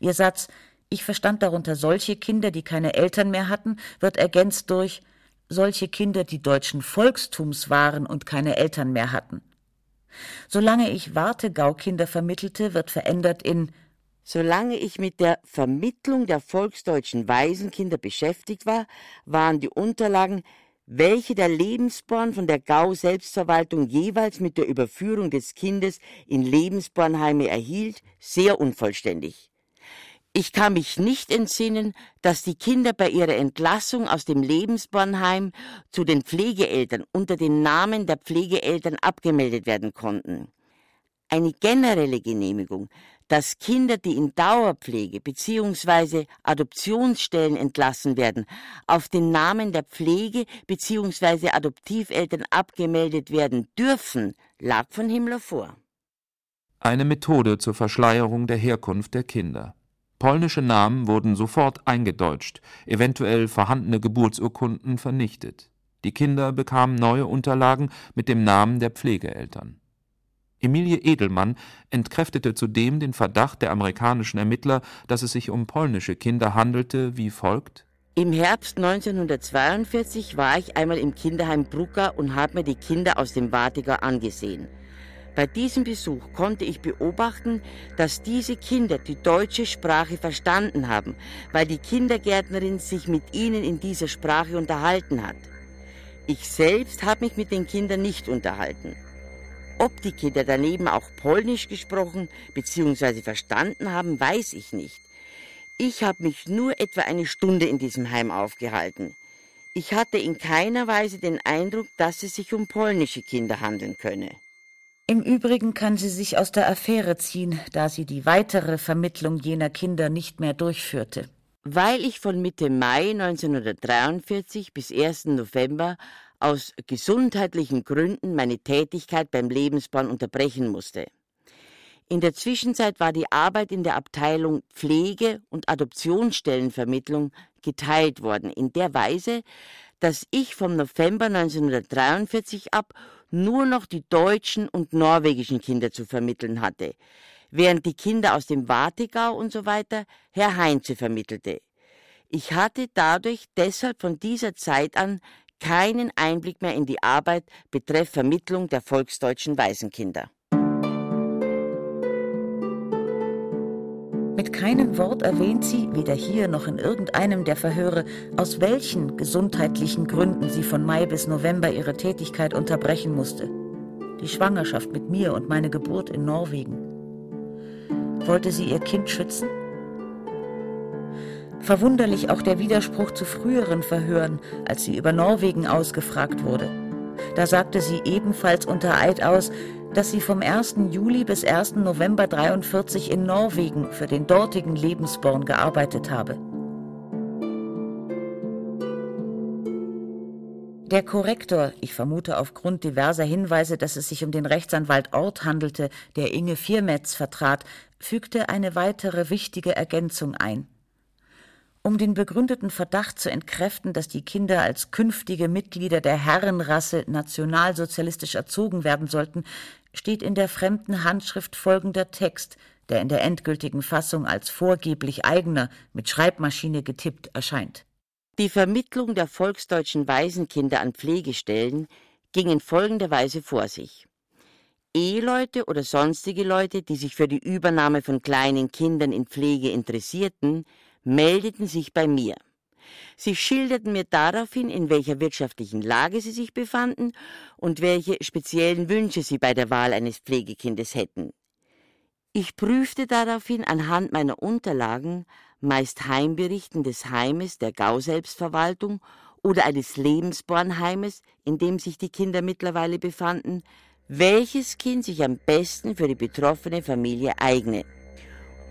S6: Ihr Satz Ich verstand darunter solche Kinder, die keine Eltern mehr hatten, wird ergänzt durch solche Kinder, die deutschen Volkstums waren und keine Eltern mehr hatten. Solange ich Wartegau-Kinder vermittelte, wird verändert in
S5: Solange ich mit der Vermittlung der volksdeutschen Waisenkinder beschäftigt war, waren die Unterlagen, welche der Lebensborn von der Gau Selbstverwaltung jeweils mit der Überführung des Kindes in Lebensbornheime erhielt, sehr unvollständig. Ich kann mich nicht entsinnen, dass die Kinder bei ihrer Entlassung aus dem Lebensbornheim zu den Pflegeeltern unter dem Namen der Pflegeeltern abgemeldet werden konnten. Eine generelle Genehmigung, dass Kinder, die in Dauerpflege bzw. Adoptionsstellen entlassen werden, auf den Namen der Pflege bzw. Adoptiveltern abgemeldet werden dürfen, lag von Himmler vor.
S3: Eine Methode zur Verschleierung der Herkunft der Kinder. Polnische Namen wurden sofort eingedeutscht, eventuell vorhandene Geburtsurkunden vernichtet. Die Kinder bekamen neue Unterlagen mit dem Namen der Pflegeeltern. Emilie Edelmann entkräftete zudem den Verdacht der amerikanischen Ermittler, dass es sich um polnische Kinder handelte, wie folgt:
S5: Im Herbst 1942 war ich einmal im Kinderheim Brucker und habe mir die Kinder aus dem Wartiger angesehen. Bei diesem Besuch konnte ich beobachten, dass diese Kinder die deutsche Sprache verstanden haben, weil die Kindergärtnerin sich mit ihnen in dieser Sprache unterhalten hat. Ich selbst habe mich mit den Kindern nicht unterhalten. Ob die Kinder daneben auch Polnisch gesprochen bzw. verstanden haben, weiß ich nicht. Ich habe mich nur etwa eine Stunde in diesem Heim aufgehalten. Ich hatte in keiner Weise den Eindruck, dass es sich um polnische Kinder handeln könne.
S6: Im Übrigen kann sie sich aus der Affäre ziehen, da sie die weitere Vermittlung jener Kinder nicht mehr durchführte.
S5: Weil ich von Mitte Mai 1943 bis 1. November aus gesundheitlichen Gründen meine Tätigkeit beim Lebensbahn unterbrechen musste. In der Zwischenzeit war die Arbeit in der Abteilung Pflege und Adoptionsstellenvermittlung geteilt worden, in der Weise, dass ich vom November 1943 ab nur noch die deutschen und norwegischen Kinder zu vermitteln hatte, während die Kinder aus dem Wartegau und so weiter Herr Heinze vermittelte. Ich hatte dadurch deshalb von dieser Zeit an keinen Einblick mehr in die Arbeit betreff Vermittlung der volksdeutschen Waisenkinder.
S6: Mit keinem Wort erwähnt sie, weder hier noch in irgendeinem der Verhöre, aus welchen gesundheitlichen Gründen sie von Mai bis November ihre Tätigkeit unterbrechen musste. Die Schwangerschaft mit mir und meine Geburt in Norwegen. Wollte sie ihr Kind schützen? Verwunderlich auch der Widerspruch zu früheren Verhören, als sie über Norwegen ausgefragt wurde. Da sagte sie ebenfalls unter Eid aus, dass sie vom 1. Juli bis 1. November 43 in Norwegen für den dortigen Lebensborn gearbeitet habe. Der Korrektor, ich vermute aufgrund diverser Hinweise, dass es sich um den Rechtsanwalt Ort handelte, der Inge Viermetz vertrat, fügte eine weitere wichtige Ergänzung ein. Um den begründeten Verdacht zu entkräften, dass die Kinder als künftige Mitglieder der Herrenrasse nationalsozialistisch erzogen werden sollten, steht in der fremden Handschrift folgender Text, der in der endgültigen Fassung als vorgeblich eigener, mit Schreibmaschine getippt erscheint.
S5: Die Vermittlung der volksdeutschen Waisenkinder an Pflegestellen ging in folgender Weise vor sich. Eheleute oder sonstige Leute, die sich für die Übernahme von kleinen Kindern in Pflege interessierten, meldeten sich bei mir. Sie schilderten mir daraufhin, in welcher wirtschaftlichen Lage sie sich befanden und welche speziellen Wünsche sie bei der Wahl eines Pflegekindes hätten. Ich prüfte daraufhin anhand meiner Unterlagen, meist Heimberichten des Heimes der Gauselbstverwaltung oder eines Lebensbornheimes, in dem sich die Kinder mittlerweile befanden, welches Kind sich am besten für die betroffene Familie eigne.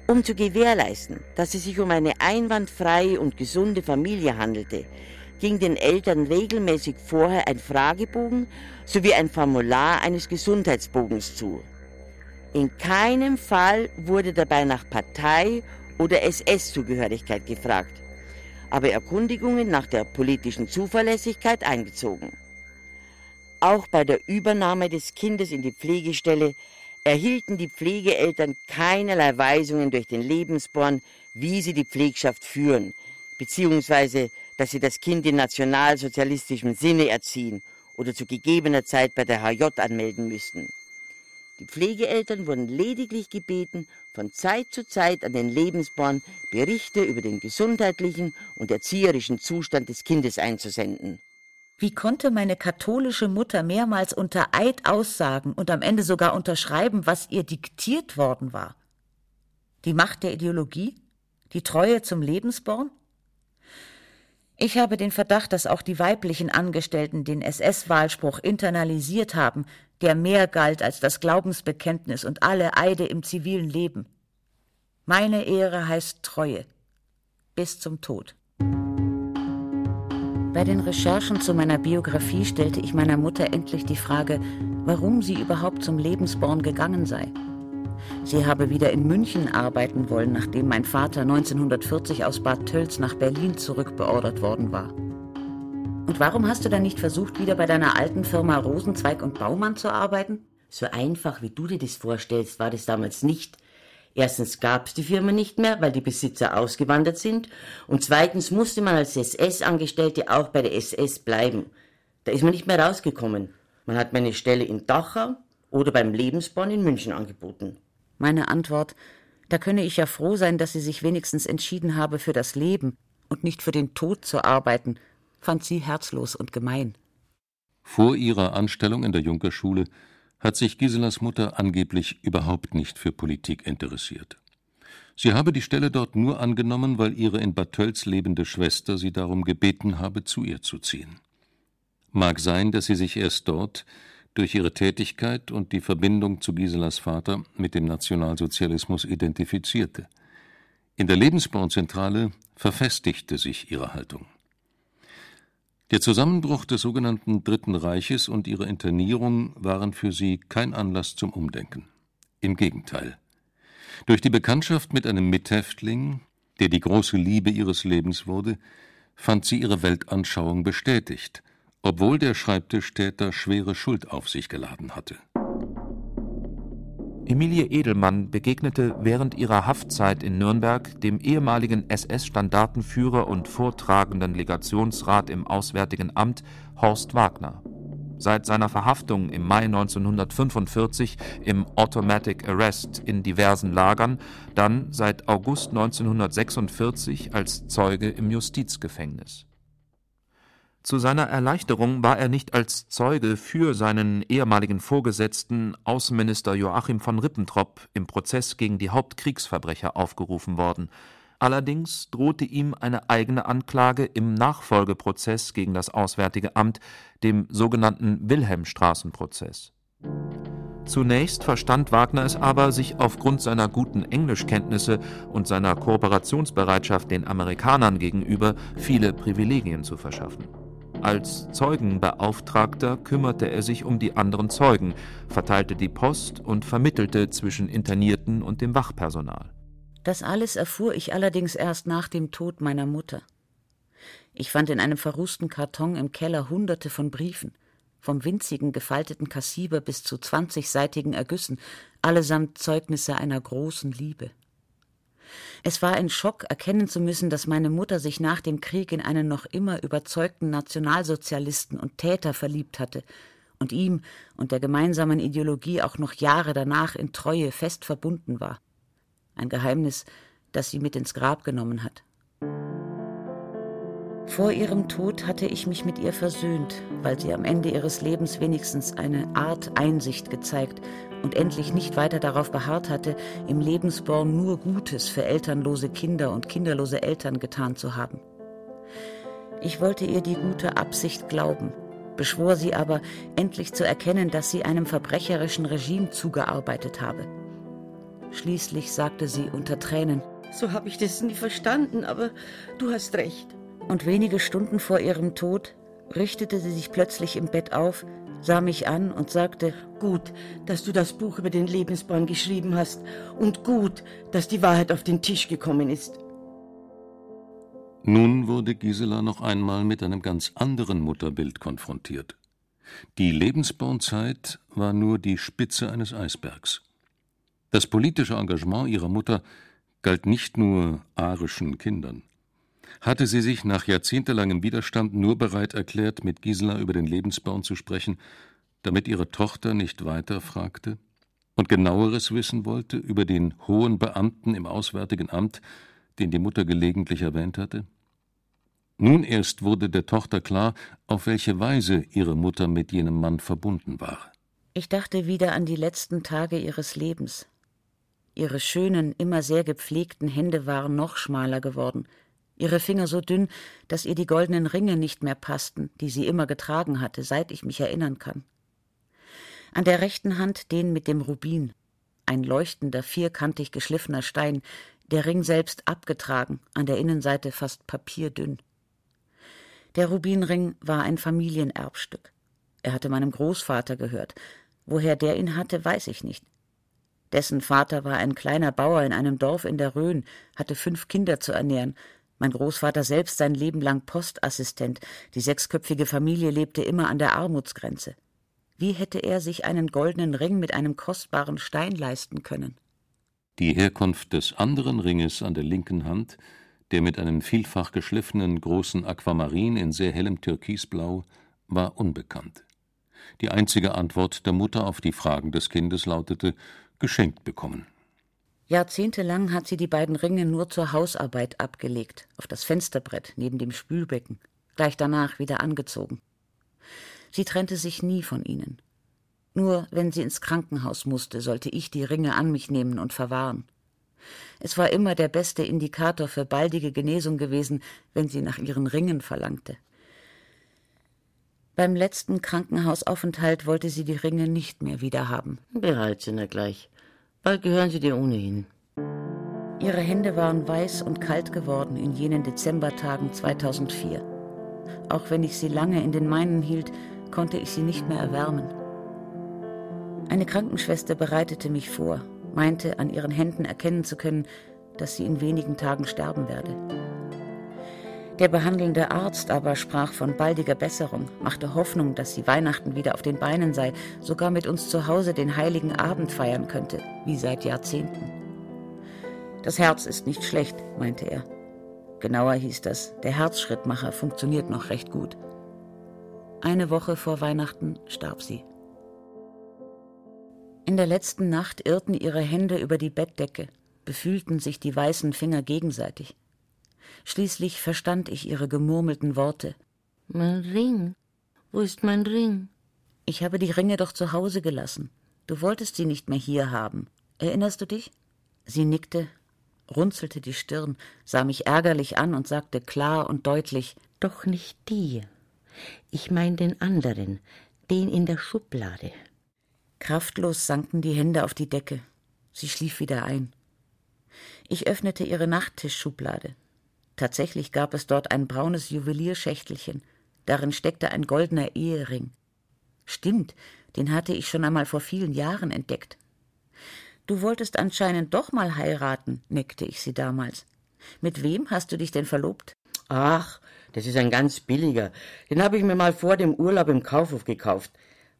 S5: Um zu gewährleisten, dass es sich um eine einwandfreie und gesunde Familie handelte, ging den Eltern regelmäßig vorher ein Fragebogen sowie ein Formular eines Gesundheitsbogens zu. In keinem Fall wurde dabei nach Partei oder SS-Zugehörigkeit gefragt, aber Erkundigungen nach der politischen Zuverlässigkeit eingezogen. Auch bei der Übernahme des Kindes in die Pflegestelle erhielten die Pflegeeltern keinerlei Weisungen durch den Lebensborn, wie sie die Pflegschaft führen, beziehungsweise dass sie das Kind in nationalsozialistischem Sinne erziehen oder zu gegebener Zeit bei der HJ anmelden müssten. Die Pflegeeltern wurden lediglich gebeten, von Zeit zu Zeit an den Lebensborn Berichte über den gesundheitlichen und erzieherischen Zustand des Kindes einzusenden.
S6: Wie konnte meine katholische Mutter mehrmals unter Eid aussagen und am Ende sogar unterschreiben, was ihr diktiert worden war? Die Macht der Ideologie? Die Treue zum Lebensborn? Ich habe den Verdacht, dass auch die weiblichen Angestellten den SS-Wahlspruch internalisiert haben, der mehr galt als das Glaubensbekenntnis und alle Eide im zivilen Leben. Meine Ehre heißt Treue. Bis zum Tod. Bei den Recherchen zu meiner Biografie stellte ich meiner Mutter endlich die Frage, warum sie überhaupt zum Lebensborn gegangen sei. Sie habe wieder in München arbeiten wollen, nachdem mein Vater 1940 aus Bad Tölz nach Berlin zurückbeordert worden war. Und warum hast du dann nicht versucht, wieder bei deiner alten Firma Rosenzweig und Baumann zu arbeiten?
S5: So einfach, wie du dir das vorstellst, war das damals nicht. Erstens gab es die Firma nicht mehr, weil die Besitzer ausgewandert sind. Und zweitens musste man als SS-Angestellte auch bei der SS bleiben. Da ist man nicht mehr rausgekommen. Man hat meine Stelle in Dachau oder beim Lebensborn in München angeboten.
S6: Meine Antwort, da könne ich ja froh sein, dass sie sich wenigstens entschieden habe, für das Leben und nicht für den Tod zu arbeiten, fand sie herzlos und gemein.
S4: Vor ihrer Anstellung in der Junkerschule hat sich Giselas Mutter angeblich überhaupt nicht für Politik interessiert. Sie habe die Stelle dort nur angenommen, weil ihre in Bad Tölz lebende Schwester sie darum gebeten habe, zu ihr zu ziehen. Mag sein, dass sie sich erst dort durch ihre Tätigkeit und die Verbindung zu Giselas Vater mit dem Nationalsozialismus identifizierte. In der Lebensbauzentrale verfestigte sich ihre Haltung. Der Zusammenbruch des sogenannten Dritten Reiches und ihre Internierung waren für sie kein Anlass zum Umdenken. Im Gegenteil. Durch die Bekanntschaft mit einem Mithäftling, der die große Liebe ihres Lebens wurde, fand sie ihre Weltanschauung bestätigt, obwohl der Schreibtischtäter schwere Schuld auf sich geladen hatte.
S3: Emilie Edelmann begegnete während ihrer Haftzeit in Nürnberg dem ehemaligen SS-Standartenführer und vortragenden Legationsrat im Auswärtigen Amt Horst Wagner. Seit seiner Verhaftung im Mai 1945 im Automatic Arrest in diversen Lagern, dann seit August 1946 als Zeuge im Justizgefängnis. Zu seiner Erleichterung war er nicht als Zeuge für seinen ehemaligen Vorgesetzten Außenminister Joachim von Ribbentrop im Prozess gegen die Hauptkriegsverbrecher aufgerufen worden. Allerdings drohte ihm eine eigene Anklage im Nachfolgeprozess gegen das Auswärtige Amt, dem sogenannten Wilhelmstraßenprozess. Zunächst verstand Wagner es aber, sich aufgrund seiner guten Englischkenntnisse und seiner Kooperationsbereitschaft den Amerikanern gegenüber viele Privilegien zu verschaffen. Als Zeugenbeauftragter kümmerte er sich um die anderen Zeugen, verteilte die Post und vermittelte zwischen Internierten und dem Wachpersonal.
S6: Das alles erfuhr ich allerdings erst nach dem Tod meiner Mutter. Ich fand in einem verrußten Karton im Keller hunderte von Briefen, vom winzigen gefalteten Kassiber bis zu zwanzigseitigen Ergüssen, allesamt Zeugnisse einer großen Liebe. Es war ein Schock, erkennen zu müssen, dass meine Mutter sich nach dem Krieg in einen noch immer überzeugten Nationalsozialisten und Täter verliebt hatte und ihm und der gemeinsamen Ideologie auch noch Jahre danach in Treue fest verbunden war ein Geheimnis, das sie mit ins Grab genommen hat. Vor ihrem Tod hatte ich mich mit ihr versöhnt, weil sie am Ende ihres Lebens wenigstens eine Art Einsicht gezeigt und endlich nicht weiter darauf beharrt hatte, im Lebensborn nur Gutes für elternlose Kinder und kinderlose Eltern getan zu haben. Ich wollte ihr die gute Absicht glauben, beschwor sie aber, endlich zu erkennen, dass sie einem verbrecherischen Regime zugearbeitet habe. Schließlich sagte sie unter Tränen,
S9: So habe ich das nie verstanden, aber du hast recht.
S6: Und wenige Stunden vor ihrem Tod richtete sie sich plötzlich im Bett auf, sah mich an und sagte,
S9: Gut, dass du das Buch über den Lebensbahn geschrieben hast und gut, dass die Wahrheit auf den Tisch gekommen ist.
S4: Nun wurde Gisela noch einmal mit einem ganz anderen Mutterbild konfrontiert. Die Lebensbornzeit war nur die Spitze eines Eisbergs. Das politische Engagement ihrer Mutter galt nicht nur arischen Kindern. Hatte sie sich nach jahrzehntelangem Widerstand nur bereit erklärt, mit Gisela über den Lebensbaum zu sprechen, damit ihre Tochter nicht weiter fragte und genaueres wissen wollte über den hohen Beamten im Auswärtigen Amt, den die Mutter gelegentlich erwähnt hatte? Nun erst wurde der Tochter klar, auf welche Weise ihre Mutter mit jenem Mann verbunden war.
S6: Ich dachte wieder an die letzten Tage ihres Lebens, Ihre schönen, immer sehr gepflegten Hände waren noch schmaler geworden, ihre Finger so dünn, dass ihr die goldenen Ringe nicht mehr passten, die sie immer getragen hatte, seit ich mich erinnern kann. An der rechten Hand den mit dem Rubin, ein leuchtender, vierkantig geschliffener Stein, der Ring selbst abgetragen, an der Innenseite fast papierdünn. Der Rubinring war ein Familienerbstück. Er hatte meinem Großvater gehört. Woher der ihn hatte, weiß ich nicht. Dessen Vater war ein kleiner Bauer in einem Dorf in der Rhön, hatte fünf Kinder zu ernähren. Mein Großvater selbst sein Leben lang Postassistent. Die sechsköpfige Familie lebte immer an der Armutsgrenze. Wie hätte er sich einen goldenen Ring mit einem kostbaren Stein leisten können?
S4: Die Herkunft des anderen Ringes an der linken Hand, der mit einem vielfach geschliffenen großen Aquamarin in sehr hellem Türkisblau, war unbekannt. Die einzige Antwort der Mutter auf die Fragen des Kindes lautete geschenkt bekommen.
S6: Jahrzehntelang hat sie die beiden Ringe nur zur Hausarbeit abgelegt, auf das Fensterbrett neben dem Spülbecken, gleich danach wieder angezogen. Sie trennte sich nie von ihnen. Nur wenn sie ins Krankenhaus musste, sollte ich die Ringe an mich nehmen und verwahren. Es war immer der beste Indikator für baldige Genesung gewesen, wenn sie nach ihren Ringen verlangte. Beim letzten Krankenhausaufenthalt wollte sie die Ringe nicht mehr wiederhaben.
S5: Behalt sie nur gleich. Bald gehören sie dir ohnehin.
S6: Ihre Hände waren weiß und kalt geworden in jenen Dezembertagen 2004. Auch wenn ich sie lange in den meinen hielt, konnte ich sie nicht mehr erwärmen. Eine Krankenschwester bereitete mich vor, meinte, an ihren Händen erkennen zu können, dass sie in wenigen Tagen sterben werde. Der behandelnde Arzt aber sprach von baldiger Besserung, machte Hoffnung, dass sie Weihnachten wieder auf den Beinen sei, sogar mit uns zu Hause den heiligen Abend feiern könnte, wie seit Jahrzehnten. Das Herz ist nicht schlecht, meinte er. Genauer hieß das, der Herzschrittmacher funktioniert noch recht gut. Eine Woche vor Weihnachten starb sie. In der letzten Nacht irrten ihre Hände über die Bettdecke, befühlten sich die weißen Finger gegenseitig. Schließlich verstand ich ihre gemurmelten Worte.
S5: Mein Ring. Wo ist mein Ring?
S6: Ich habe die Ringe doch zu Hause gelassen. Du wolltest sie nicht mehr hier haben. Erinnerst du dich? Sie nickte, runzelte die Stirn, sah mich ärgerlich an und sagte klar und deutlich
S5: Doch nicht die. Ich mein den anderen, den in der Schublade.
S6: Kraftlos sanken die Hände auf die Decke. Sie schlief wieder ein. Ich öffnete ihre Nachttischschublade. Tatsächlich gab es dort ein braunes Juwelierschächtelchen. Darin steckte ein goldener Ehering. Stimmt, den hatte ich schon einmal vor vielen Jahren entdeckt. Du wolltest anscheinend doch mal heiraten, neckte ich sie damals. Mit wem hast du dich denn verlobt?
S9: Ach, das ist ein ganz billiger. Den habe ich mir mal vor dem Urlaub im Kaufhof gekauft,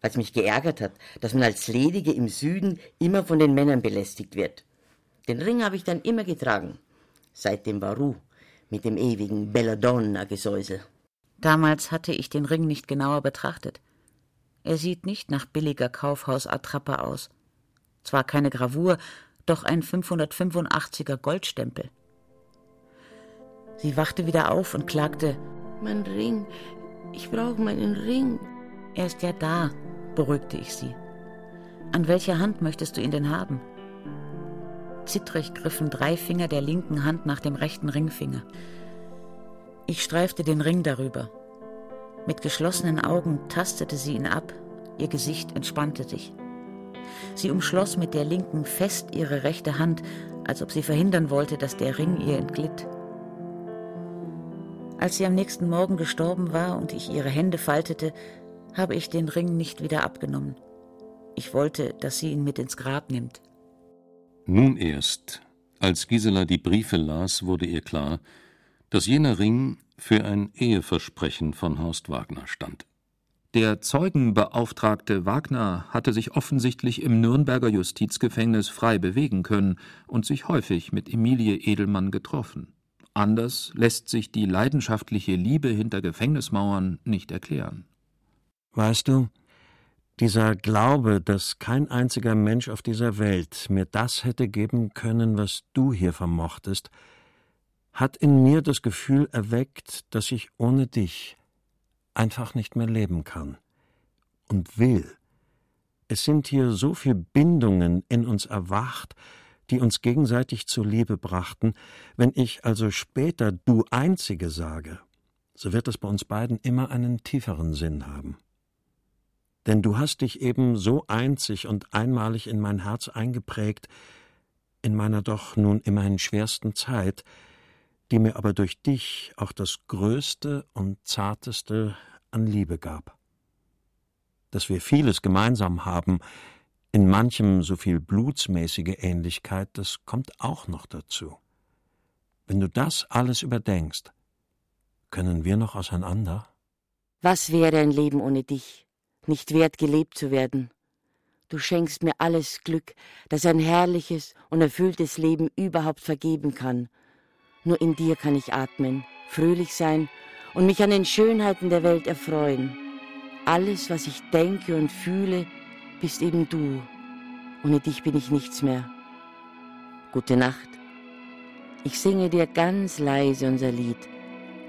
S9: weil es mich geärgert hat, dass man als Ledige im Süden immer von den Männern belästigt wird. Den Ring habe ich dann immer getragen. Seit dem Baru mit dem ewigen Belladonna-Gesäusel.
S6: Damals hatte ich den Ring nicht genauer betrachtet. Er sieht nicht nach billiger Kaufhausattrappe aus. Zwar keine Gravur, doch ein 585er Goldstempel. Sie wachte wieder auf und klagte:
S5: Mein Ring, ich brauche meinen Ring.
S6: Er ist ja da, beruhigte ich sie. An welcher Hand möchtest du ihn denn haben? Zittrig griffen drei Finger der linken Hand nach dem rechten Ringfinger. Ich streifte den Ring darüber. Mit geschlossenen Augen tastete sie ihn ab, ihr Gesicht entspannte sich. Sie umschloss mit der linken fest ihre rechte Hand, als ob sie verhindern wollte, dass der Ring ihr entglitt. Als sie am nächsten Morgen gestorben war und ich ihre Hände faltete, habe ich den Ring nicht wieder abgenommen. Ich wollte, dass sie ihn mit ins Grab nimmt.
S4: Nun erst, als Gisela die Briefe las, wurde ihr klar, dass jener Ring für ein Eheversprechen von Horst Wagner stand.
S3: Der Zeugenbeauftragte Wagner hatte sich offensichtlich im Nürnberger Justizgefängnis frei bewegen können und sich häufig mit Emilie Edelmann getroffen. Anders lässt sich die leidenschaftliche Liebe hinter Gefängnismauern nicht erklären.
S12: Weißt du, dieser Glaube, dass kein einziger Mensch auf dieser Welt mir das hätte geben können, was du hier vermochtest, hat in mir das Gefühl erweckt, dass ich ohne dich einfach nicht mehr leben kann und will. Es sind hier so viele Bindungen in uns erwacht, die uns gegenseitig zur Liebe brachten. Wenn ich also später du Einzige sage, so wird es bei uns beiden immer einen tieferen Sinn haben. Denn du hast dich eben so einzig und einmalig in mein Herz eingeprägt, in meiner doch nun immerhin schwersten Zeit, die mir aber durch dich auch das Größte und Zarteste an Liebe gab. Dass wir vieles gemeinsam haben, in manchem so viel blutsmäßige Ähnlichkeit, das kommt auch noch dazu. Wenn du das alles überdenkst, können wir noch auseinander?
S5: Was wäre ein Leben ohne dich? Nicht wert gelebt zu werden. Du schenkst mir alles Glück, das ein herrliches und erfülltes Leben überhaupt vergeben kann, nur in dir kann ich atmen, fröhlich sein und mich an den Schönheiten der Welt erfreuen. Alles, was ich denke und fühle, bist eben du. Ohne dich bin ich nichts mehr. Gute Nacht. Ich singe dir ganz leise unser Lied,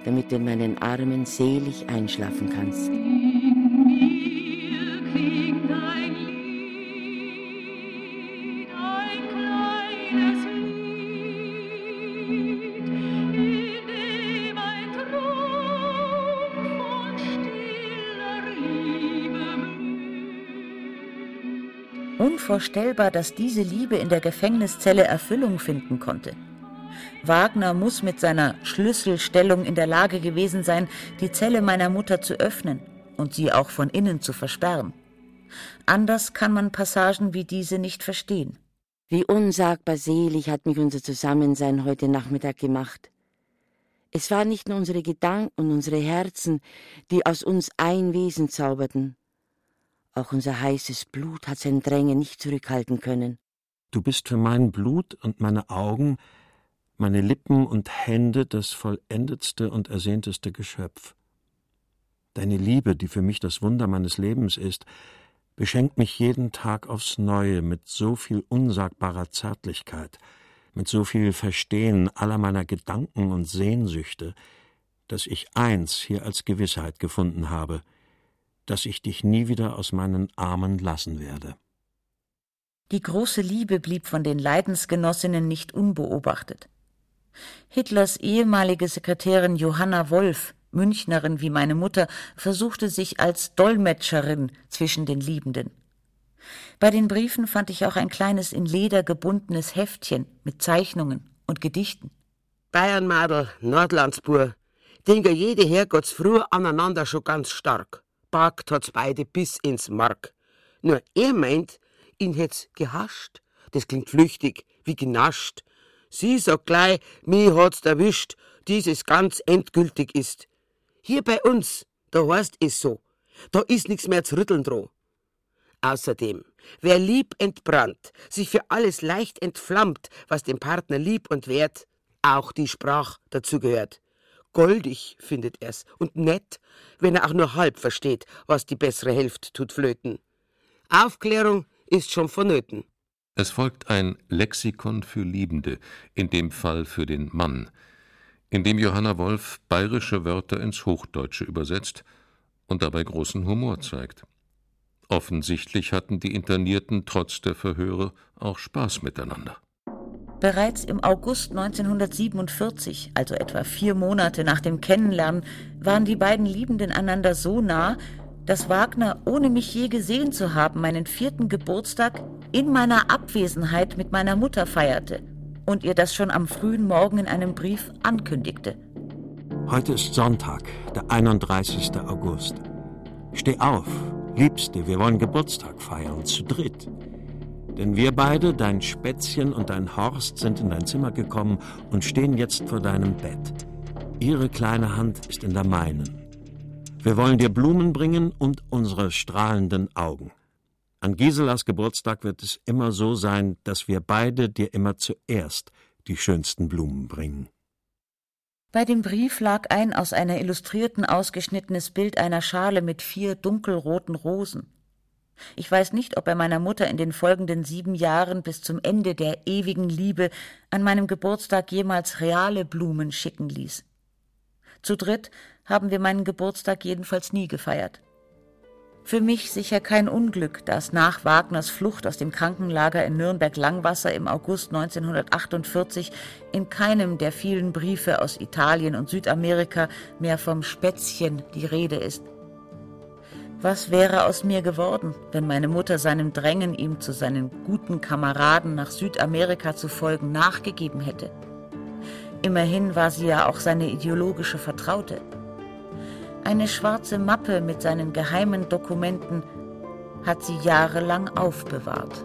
S5: damit du in meinen Armen selig einschlafen kannst.
S6: Unvorstellbar, dass diese Liebe in der Gefängniszelle Erfüllung finden konnte. Wagner muss mit seiner Schlüsselstellung in der Lage gewesen sein, die Zelle meiner Mutter zu öffnen und sie auch von innen zu versperren. Anders kann man Passagen wie diese nicht verstehen.
S5: Wie unsagbar selig hat mich unser Zusammensein heute Nachmittag gemacht. Es waren nicht nur unsere Gedanken und unsere Herzen, die aus uns ein Wesen zauberten, auch unser heißes Blut hat sein Drängen nicht zurückhalten können.
S12: Du bist für mein Blut und meine Augen, meine Lippen und Hände das vollendetste und ersehnteste Geschöpf. Deine Liebe, die für mich das Wunder meines Lebens ist, beschenkt mich jeden Tag aufs Neue mit so viel unsagbarer Zärtlichkeit, mit so viel Verstehen aller meiner Gedanken und Sehnsüchte, dass ich eins hier als Gewissheit gefunden habe – dass ich dich nie wieder aus meinen Armen lassen werde.
S6: Die große Liebe blieb von den Leidensgenossinnen nicht unbeobachtet. Hitlers ehemalige Sekretärin Johanna Wolf, Münchnerin wie meine Mutter, versuchte sich als Dolmetscherin zwischen den Liebenden. Bei den Briefen fand ich auch ein kleines in Leder gebundenes Heftchen mit Zeichnungen und Gedichten.
S13: Bayernmadel, Nordlandsbur, denke jede Herrgottsfrüh aneinander schon ganz stark. Packt hat's beide bis ins Mark. Nur er meint, ihn hätt's gehascht. Das klingt flüchtig, wie genascht. Sie sagt gleich, mi hat's erwischt, dies es ganz endgültig ist. Hier bei uns, da heißt es so, da ist nichts mehr zu rütteln droh. Außerdem, wer lieb entbrannt, sich für alles leicht entflammt, was dem Partner lieb und wert, auch die Sprach dazu gehört. Goldig findet er's und nett, wenn er auch nur halb versteht, was die bessere Hälfte tut flöten. Aufklärung ist schon vonnöten.
S4: Es folgt ein Lexikon für Liebende, in dem Fall für den Mann, in dem Johanna Wolf bayerische Wörter ins Hochdeutsche übersetzt und dabei großen Humor zeigt. Offensichtlich hatten die Internierten trotz der Verhöre auch Spaß miteinander.
S6: Bereits im August 1947, also etwa vier Monate nach dem Kennenlernen, waren die beiden Liebenden einander so nah, dass Wagner, ohne mich je gesehen zu haben, meinen vierten Geburtstag in meiner Abwesenheit mit meiner Mutter feierte und ihr das schon am frühen Morgen in einem Brief ankündigte.
S12: Heute ist Sonntag, der 31. August. Steh auf, Liebste, wir wollen Geburtstag feiern, zu dritt. Denn wir beide, dein Spätzchen und dein Horst, sind in dein Zimmer gekommen und stehen jetzt vor deinem Bett. Ihre kleine Hand ist in der meinen. Wir wollen dir Blumen bringen und unsere strahlenden Augen. An Giselas Geburtstag wird es immer so sein, dass wir beide dir immer zuerst die schönsten Blumen bringen.
S6: Bei dem Brief lag ein aus einer Illustrierten ausgeschnittenes Bild einer Schale mit vier dunkelroten Rosen. Ich weiß nicht, ob er meiner Mutter in den folgenden sieben Jahren bis zum Ende der ewigen Liebe an meinem Geburtstag jemals reale Blumen schicken ließ. Zu dritt haben wir meinen Geburtstag jedenfalls nie gefeiert. Für mich sicher kein Unglück, dass nach Wagners Flucht aus dem Krankenlager in Nürnberg-Langwasser im August 1948 in keinem der vielen Briefe aus Italien und Südamerika mehr vom Spätzchen die Rede ist. Was wäre aus mir geworden, wenn meine Mutter seinem Drängen, ihm zu seinen guten Kameraden nach Südamerika zu folgen, nachgegeben hätte? Immerhin war sie ja auch seine ideologische Vertraute. Eine schwarze Mappe mit seinen geheimen Dokumenten hat sie jahrelang aufbewahrt.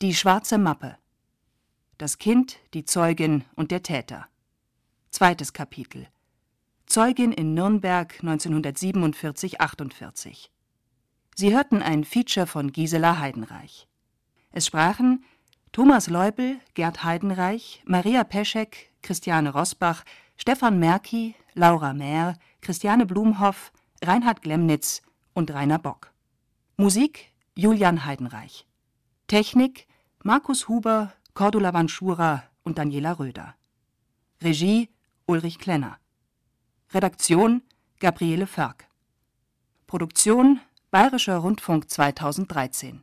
S2: Die schwarze Mappe. Das Kind, die Zeugin und der Täter. Zweites Kapitel. Zeugin in Nürnberg 1947-48. Sie hörten ein Feature von Gisela Heidenreich. Es sprachen Thomas Leubel, Gerd Heidenreich, Maria Peschek, Christiane Rosbach, Stefan Merki, Laura Mehr, Christiane Blumhoff, Reinhard Glemnitz und Rainer Bock. Musik Julian Heidenreich. Technik Markus Huber, Cordula Vanschura und Daniela Röder. Regie Ulrich Klenner. Redaktion Gabriele Förk. Produktion Bayerischer Rundfunk 2013